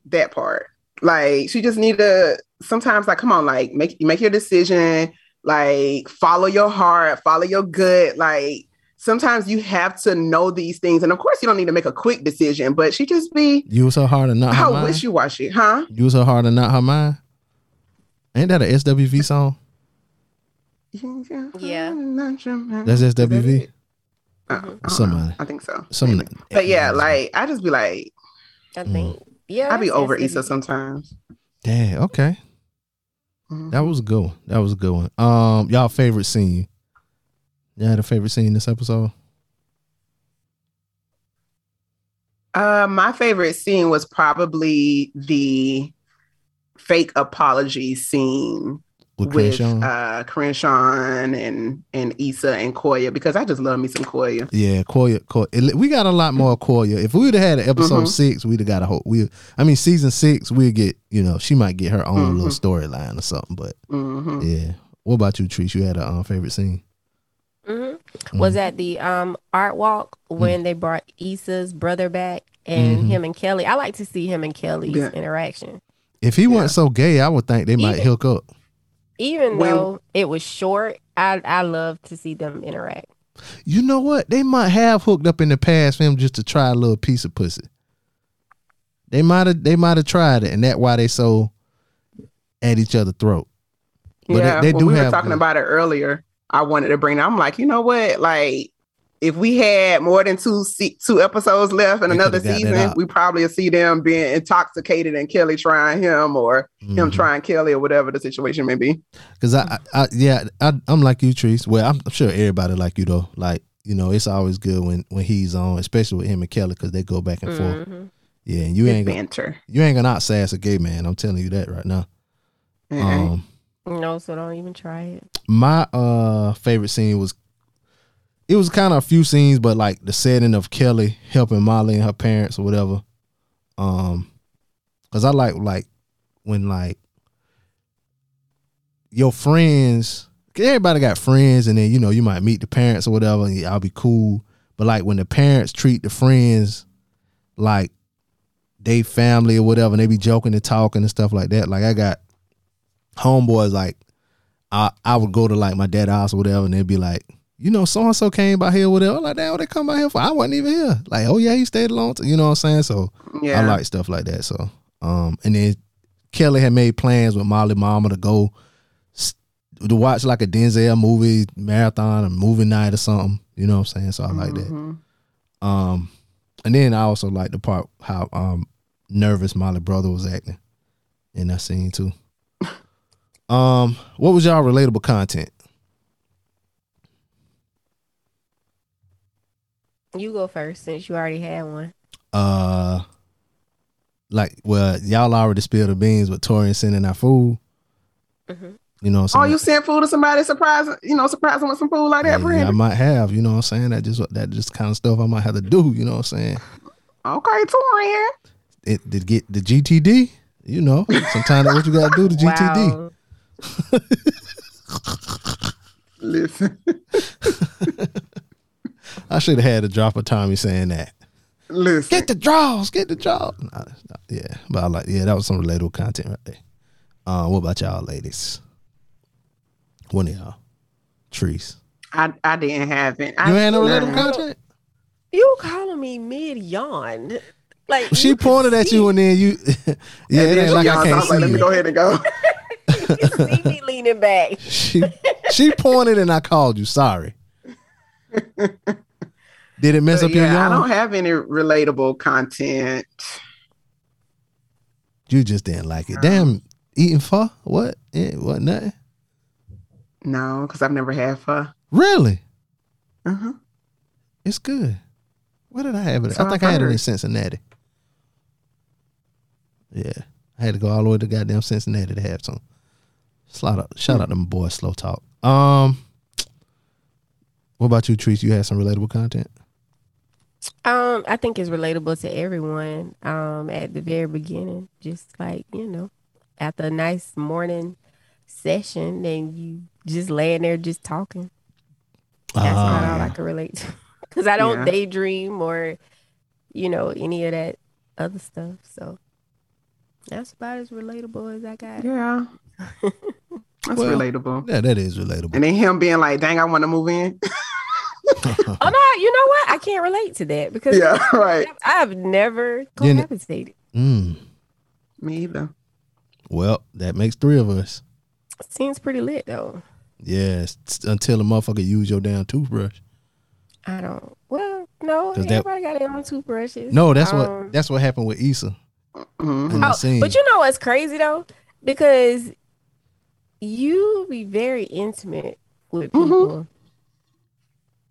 Speaker 11: That part. Like, she just need to sometimes, like, come on, like, make make your decision. Like, follow your heart, follow your gut. Like, sometimes you have to know these things, and of course, you don't need to make a quick decision. But she just be
Speaker 10: Use her heart and not her
Speaker 11: how
Speaker 10: mind.
Speaker 11: wishy washy, huh?
Speaker 10: Use her heart and not her mind. Ain't that a SWV song?
Speaker 2: Yeah.
Speaker 10: That's SWV.
Speaker 11: Uh,
Speaker 10: Somebody.
Speaker 11: I think so.
Speaker 10: Some.
Speaker 11: But yeah, like I just be like,
Speaker 2: I think. Yeah.
Speaker 11: I be over
Speaker 2: SWV.
Speaker 11: Issa sometimes.
Speaker 10: Damn. Okay. That was a good one. That was a good one. Um, y'all favorite scene? You had a favorite scene this episode?
Speaker 11: Uh, my favorite scene was probably the fake apology scene
Speaker 10: With
Speaker 11: with uh Crenshaw and and Issa and Koya because I just love me some Koya.
Speaker 10: Yeah, Koya. Koya. We got a lot more Koya. If we would have had an episode
Speaker 11: Mhm.
Speaker 10: six, we'd have got a whole. We, I mean, season six, we'd get. You know, she might get her own little
Speaker 11: Mhm.
Speaker 10: storyline or something. But
Speaker 11: Mhm.
Speaker 10: yeah, what about you, Trees? You had a um, favorite scene?
Speaker 2: Mhm.
Speaker 10: Mm.
Speaker 2: Was at the um art walk when they brought Issa's brother back and
Speaker 10: Mhm.
Speaker 2: him and Kelli. I like to see him and Kelli's
Speaker 11: Yeah.
Speaker 2: interaction.
Speaker 10: If he wasn't so gay, I would think they might
Speaker 2: Even-
Speaker 10: hook up.
Speaker 2: Even
Speaker 11: When-
Speaker 2: though it was short, I I love to see them interact.
Speaker 10: You know what? They might have hooked up in the past for him just to try a little piece of pussy. They might have. They might have tried it, and that's why they so at each other's throat. But
Speaker 11: yeah,
Speaker 10: they, they
Speaker 11: when
Speaker 10: do
Speaker 11: we were
Speaker 10: have.
Speaker 11: talking
Speaker 10: good-
Speaker 11: about it earlier, I wanted to bring. I'm like, you know what? Like, if we had more than two se- two episodes left in
Speaker 10: They
Speaker 11: another
Speaker 10: coulda got that
Speaker 11: season, we probably see them being intoxicated and Kelli trying him or
Speaker 10: Mm-hmm.
Speaker 11: him trying Kelli or whatever the situation may be.
Speaker 10: Cause I, I, I yeah, I, I'm like you, Trees. Well, I'm, I'm sure everybody like you though. Like you know, it's always good when when he's on, especially with him and Kelli, because they go back and forth.
Speaker 2: Mhm.
Speaker 10: Yeah, and you
Speaker 11: Good
Speaker 10: ain't gonna,
Speaker 11: banter.
Speaker 10: you ain't gonna outsass a gay man. I'm telling you that right now. Um,
Speaker 2: No, so don't even try it.
Speaker 10: my uh favorite scene was it was kind of a few scenes, but like the setting of Kelli helping Molly and her parents or whatever. Um, cause I like like when like your friends. everybody got friends, and then you know you might meet the parents or whatever, and I'll be cool. But like when the parents treat the friends like they family or whatever, and they be joking and talking and stuff like that. Like I got homeboys like I I would go to like my dad's house or whatever, and they'd be like, you know, so and so came by here or whatever. I'm like, damn, what they come by here for? I wasn't even here. Like, oh yeah, he stayed a long time. You know what I'm saying? So
Speaker 11: Yeah.
Speaker 10: I like stuff like that. So um, and then Kelli had made plans with Molly Mama to go to watch like a Denzel movie marathon or movie night or something. You know what I'm saying? So I like that.
Speaker 11: Mhm.
Speaker 10: Um, and then I also like the part how um nervous Molly brother was acting in that scene too. Um, what was y'all relatable content?
Speaker 2: You go first since you already had one.
Speaker 10: Uh, like well, y'all already spilled the beans with Taurean sending our food.
Speaker 2: Mhm.
Speaker 10: You know what
Speaker 11: Oh,
Speaker 10: I'm saying?
Speaker 11: you sent food to somebody surprising, you know, surprising with some food like that,
Speaker 10: Yeah, I might have, you know what I'm saying? That just that just kind of stuff I might have to do, you know what I'm saying?
Speaker 11: Okay, Taurean.
Speaker 10: It to get the GTD, you know. Sometimes that's what you gotta do, the GTD.
Speaker 2: Wow. (laughs)
Speaker 11: Listen, (laughs)
Speaker 10: I should have had a drop of Tommy saying that.
Speaker 11: listen.
Speaker 10: Get the draws, get the draws. Nah, that's not- yeah, but I like yeah, that was some relatable content right there. Uh, what about y'all ladies? One of y'all. Trees.
Speaker 11: I, I didn't have it.
Speaker 10: You
Speaker 11: I,
Speaker 10: ain't no relatable content?
Speaker 2: You calling me mid yawn? Like
Speaker 10: She pointed at you and then you (laughs) Yeah, it
Speaker 11: And then
Speaker 10: ain't like I can't
Speaker 11: was like,
Speaker 10: see
Speaker 11: Let me go ahead and go. (laughs)
Speaker 2: see me leaning back. (laughs)
Speaker 10: She she pointed and I called you. Sorry. Did it mess
Speaker 11: But
Speaker 10: up your
Speaker 11: yeah, I don't have any relatable content.
Speaker 10: You just didn't like it. Damn, eating pho? What? Eh, what? Nothing.
Speaker 11: No, because I've never had pho.
Speaker 10: Really?
Speaker 11: Uh huh.
Speaker 10: It's good. Where did I have it? So I think I, I had it in Cincinnati. Yeah, I had to go all the way to goddamn Cincinnati to have some. Shout out, shout out to my boy Slow Talk. Um, what about you, Trees? You had some relatable content.
Speaker 2: Um, I think it's relatable to everyone. Um, at the very beginning, just like you know, after a nice morning session, and you just laying there just talking. That's
Speaker 10: Ah,
Speaker 2: about all I can relate to, (laughs) because I don't
Speaker 11: Yeah.
Speaker 2: daydream or, you know, any of that other stuff. So that's about as relatable as I got.
Speaker 11: Yeah. (laughs) That's
Speaker 10: Well,
Speaker 11: relatable.
Speaker 10: Yeah, that is relatable.
Speaker 11: And then him being like, dang, I want to move in. (laughs)
Speaker 2: Oh no, you know what? I can't relate to that because
Speaker 11: Yeah, (laughs) right.
Speaker 2: I've never
Speaker 10: You kn-
Speaker 2: cohabitated.
Speaker 10: Mm.
Speaker 11: Me either.
Speaker 10: Well, that makes three of us.
Speaker 2: Seems pretty lit though.
Speaker 10: Yes, until a motherfucker use your damn toothbrush.
Speaker 2: I don't. Well, no,
Speaker 10: 'Cause that-
Speaker 2: everybody got their own toothbrushes.
Speaker 10: No, that's
Speaker 2: Um,
Speaker 10: what that's what happened with Issa. In the
Speaker 2: Oh,
Speaker 10: scene.
Speaker 2: but you know what's crazy though? Because you be very intimate with
Speaker 10: Mm-hmm.
Speaker 2: people.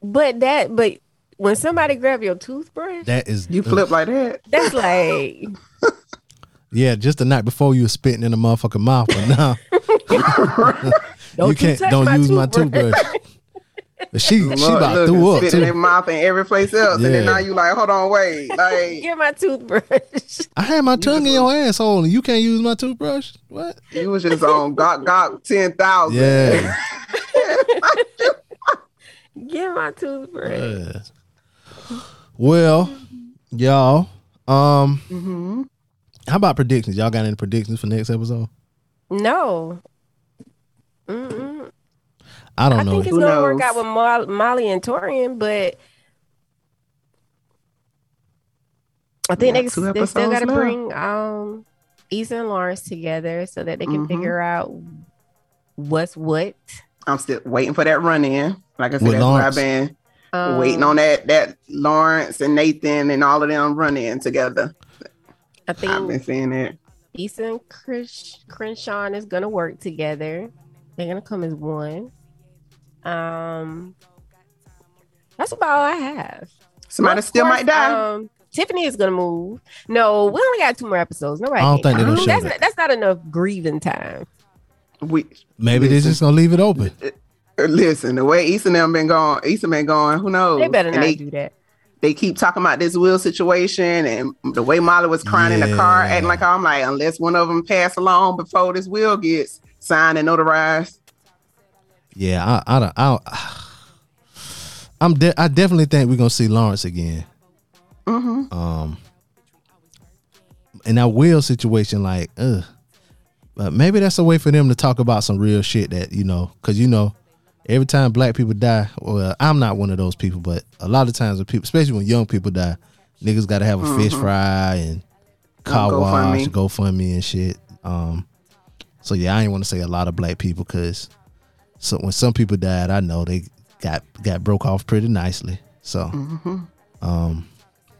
Speaker 2: But that but when somebody grab your toothbrush,
Speaker 10: that is
Speaker 11: You flip like that.
Speaker 2: that's like (laughs)
Speaker 10: Yeah, just the night before you were spitting in the motherfucking mouth, but now (laughs) (laughs)
Speaker 2: Don't
Speaker 10: you
Speaker 2: you
Speaker 10: can't
Speaker 2: touch
Speaker 10: don't
Speaker 2: my
Speaker 10: use my
Speaker 2: toothbrush.
Speaker 10: Toothbrush. But she she
Speaker 11: Look,
Speaker 10: about
Speaker 11: look,
Speaker 10: threw
Speaker 11: and
Speaker 10: up
Speaker 11: spit in their mouth and every place else. And then now you like, hold on, wait. (laughs) Like
Speaker 2: get my toothbrush.
Speaker 10: I had my tongue in your asshole and you can't use my toothbrush. What?
Speaker 11: you was just on gawk gawk ten thousand.
Speaker 10: Yeah. (laughs)
Speaker 2: Get my toothbrush.
Speaker 10: Yeah. Well, y'all. Um,
Speaker 11: Mm-hmm.
Speaker 10: how about predictions? Y'all got any predictions for next episode?
Speaker 2: No. Mm-mm.
Speaker 10: I don't
Speaker 2: I
Speaker 10: know.
Speaker 2: think it's
Speaker 11: Who
Speaker 2: gonna work out with Mo- Molly and Taurean, but I think
Speaker 11: Yeah,
Speaker 2: they,
Speaker 11: two
Speaker 2: they still got to bring um Issa and Lawrence together so that they can
Speaker 11: Mhm.
Speaker 2: figure out what's what.
Speaker 11: I'm still waiting for that run in. Like I said,
Speaker 10: With
Speaker 11: that's
Speaker 10: Lawrence.
Speaker 11: I've been
Speaker 2: Um,
Speaker 11: waiting on that that Lawrence and Nathan and all of them run in together.
Speaker 2: I think
Speaker 11: I've been seeing it.
Speaker 2: Issa and Chris Crenshaw is gonna work together. They're gonna come as one. Um, that's about all I have.
Speaker 11: Somebody
Speaker 2: Of
Speaker 11: still might die.
Speaker 2: Um, Tiffany is gonna move. No, we only got two more episodes. Nobody.
Speaker 10: I don't think they're gonna show
Speaker 2: that's,
Speaker 10: that.
Speaker 2: not, that's not enough grieving time.
Speaker 11: we
Speaker 10: Maybe they're just gonna leave it open.
Speaker 11: listen. The way East and them been going, East and been going. Who knows?
Speaker 2: They better not
Speaker 11: they,
Speaker 2: do that.
Speaker 11: they keep talking about this will situation and the way Molly was crying in the car,
Speaker 10: Yeah.
Speaker 11: acting like I'm like, unless one of them pass along before this will gets signed and notarized.
Speaker 10: Yeah, I, I don't. I I'm De- I definitely think we're gonna see Lawrence again.
Speaker 11: Mm-hmm.
Speaker 10: Um, in that will situation, like, ugh. But maybe that's a way for them to talk about some real shit that you know, because you know, every time black people die, well, I'm not one of those people, but a lot of times when people, especially when young people die, niggas got to have a fish
Speaker 11: Mhm.
Speaker 10: fry and car
Speaker 11: GoFundMe.
Speaker 10: wash, GoFundMe and shit. Um, so yeah, I ain't want to say a lot of black people because so when some people died, I know they got got broke off pretty nicely. So,
Speaker 11: Mm-hmm.
Speaker 10: um,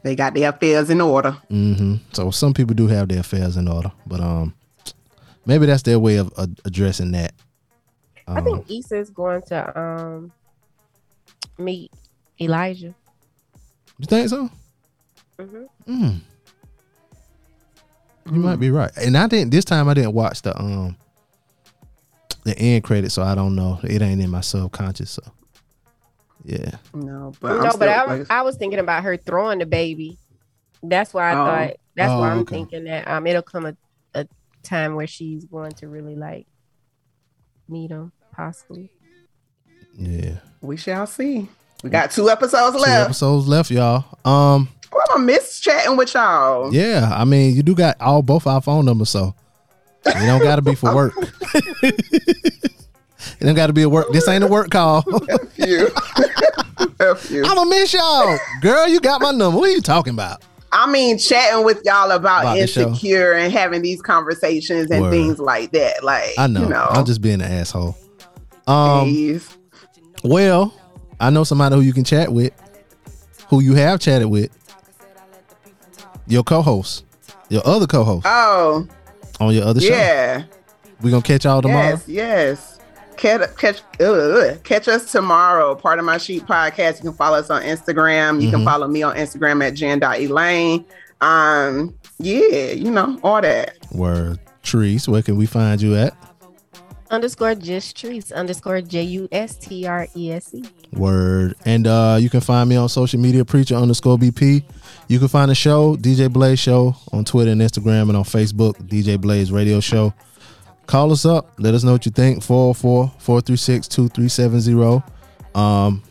Speaker 11: They got their affairs in order.
Speaker 10: hmm So some people do have their affairs in order, but um, maybe that's their way of uh, addressing that.
Speaker 2: I
Speaker 10: Um,
Speaker 2: think Issa is going to um meet Elijah.
Speaker 10: you think so?
Speaker 2: Mhm.
Speaker 10: Mm. You might be right. And I didn't this time. I didn't watch the um the end credit, so I don't know. It ain't in my subconscious. So yeah,
Speaker 11: No, but I'm
Speaker 2: no,
Speaker 11: still,
Speaker 2: but I,
Speaker 11: like,
Speaker 2: I was thinking about her throwing the baby. That's why I
Speaker 11: Oh.
Speaker 2: thought. That's
Speaker 10: Oh,
Speaker 2: why I'm
Speaker 10: okay.
Speaker 2: thinking that um it'll come a, a time where she's going to really like meet him, possibly.
Speaker 10: yeah.
Speaker 11: we shall see. We got two episodes left.
Speaker 10: Two
Speaker 11: left.
Speaker 10: episodes left, y'all. Um,
Speaker 11: Well, I'm gonna miss chatting with y'all.
Speaker 10: yeah. I mean, you do got all both our phone numbers, so you don't got to be for work. (laughs) it don't got to be a work. This ain't a work call. (laughs)
Speaker 11: F you. (laughs) F you.
Speaker 10: I'ma miss y'all, girl. You got my number. What are you talking about?
Speaker 11: I mean, chatting with y'all about,
Speaker 10: About
Speaker 11: insecure and having these conversations and
Speaker 10: Word.
Speaker 11: things like that. Like,
Speaker 10: I know.
Speaker 11: You know,
Speaker 10: I'm just being an asshole. Um.
Speaker 11: Please.
Speaker 10: Well, I know somebody who you can chat with, who you have chatted with. Your co-host, your other co-host
Speaker 11: Oh,
Speaker 10: on your other show.
Speaker 11: yeah.
Speaker 10: We gonna catch y'all tomorrow.
Speaker 11: Yes, yes. Catch catch ugh, catch us tomorrow. Part of my sheet podcast. You can follow us on Instagram. You
Speaker 10: Mhm.
Speaker 11: can follow me on Instagram at jen.elaine. Um, yeah, you know, all that.
Speaker 10: Word. Trees, where can we find you at?
Speaker 2: Underscore just trees underscore J U S T R E S E.
Speaker 10: Word. And uh you can find me on social media, preacher underscore BP. You can find the show, DJ Blaze Show, on Twitter and Instagram and on Facebook, DJ Blaze Radio Show. Call us up. Let us know what you think. 404-436-2370. Um,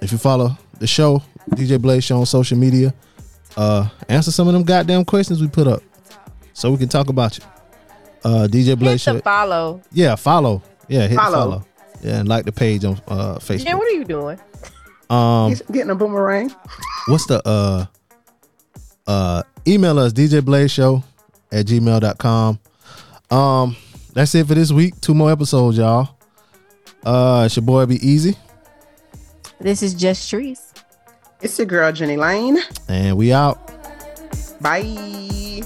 Speaker 10: if you follow the show, DJ Blaze Show on social media, uh, answer some of them goddamn questions we put up. So we can talk about you. Uh DJ Blaze
Speaker 2: Hit
Speaker 10: Show.
Speaker 2: the follow.
Speaker 10: Yeah, follow. Yeah, hit
Speaker 11: Follow.
Speaker 10: follow. Yeah, and like the page on uh Facebook.
Speaker 2: Yeah, what are you doing?
Speaker 10: Um
Speaker 11: He's getting a boomerang.
Speaker 10: what's the uh uh email us dj blaze show at gmail.com um that's it for this week two more episodes y'all uh it's your boy be easy
Speaker 2: This is just trees.
Speaker 11: It's your girl Jen Elaine.
Speaker 10: and we out
Speaker 11: Bye.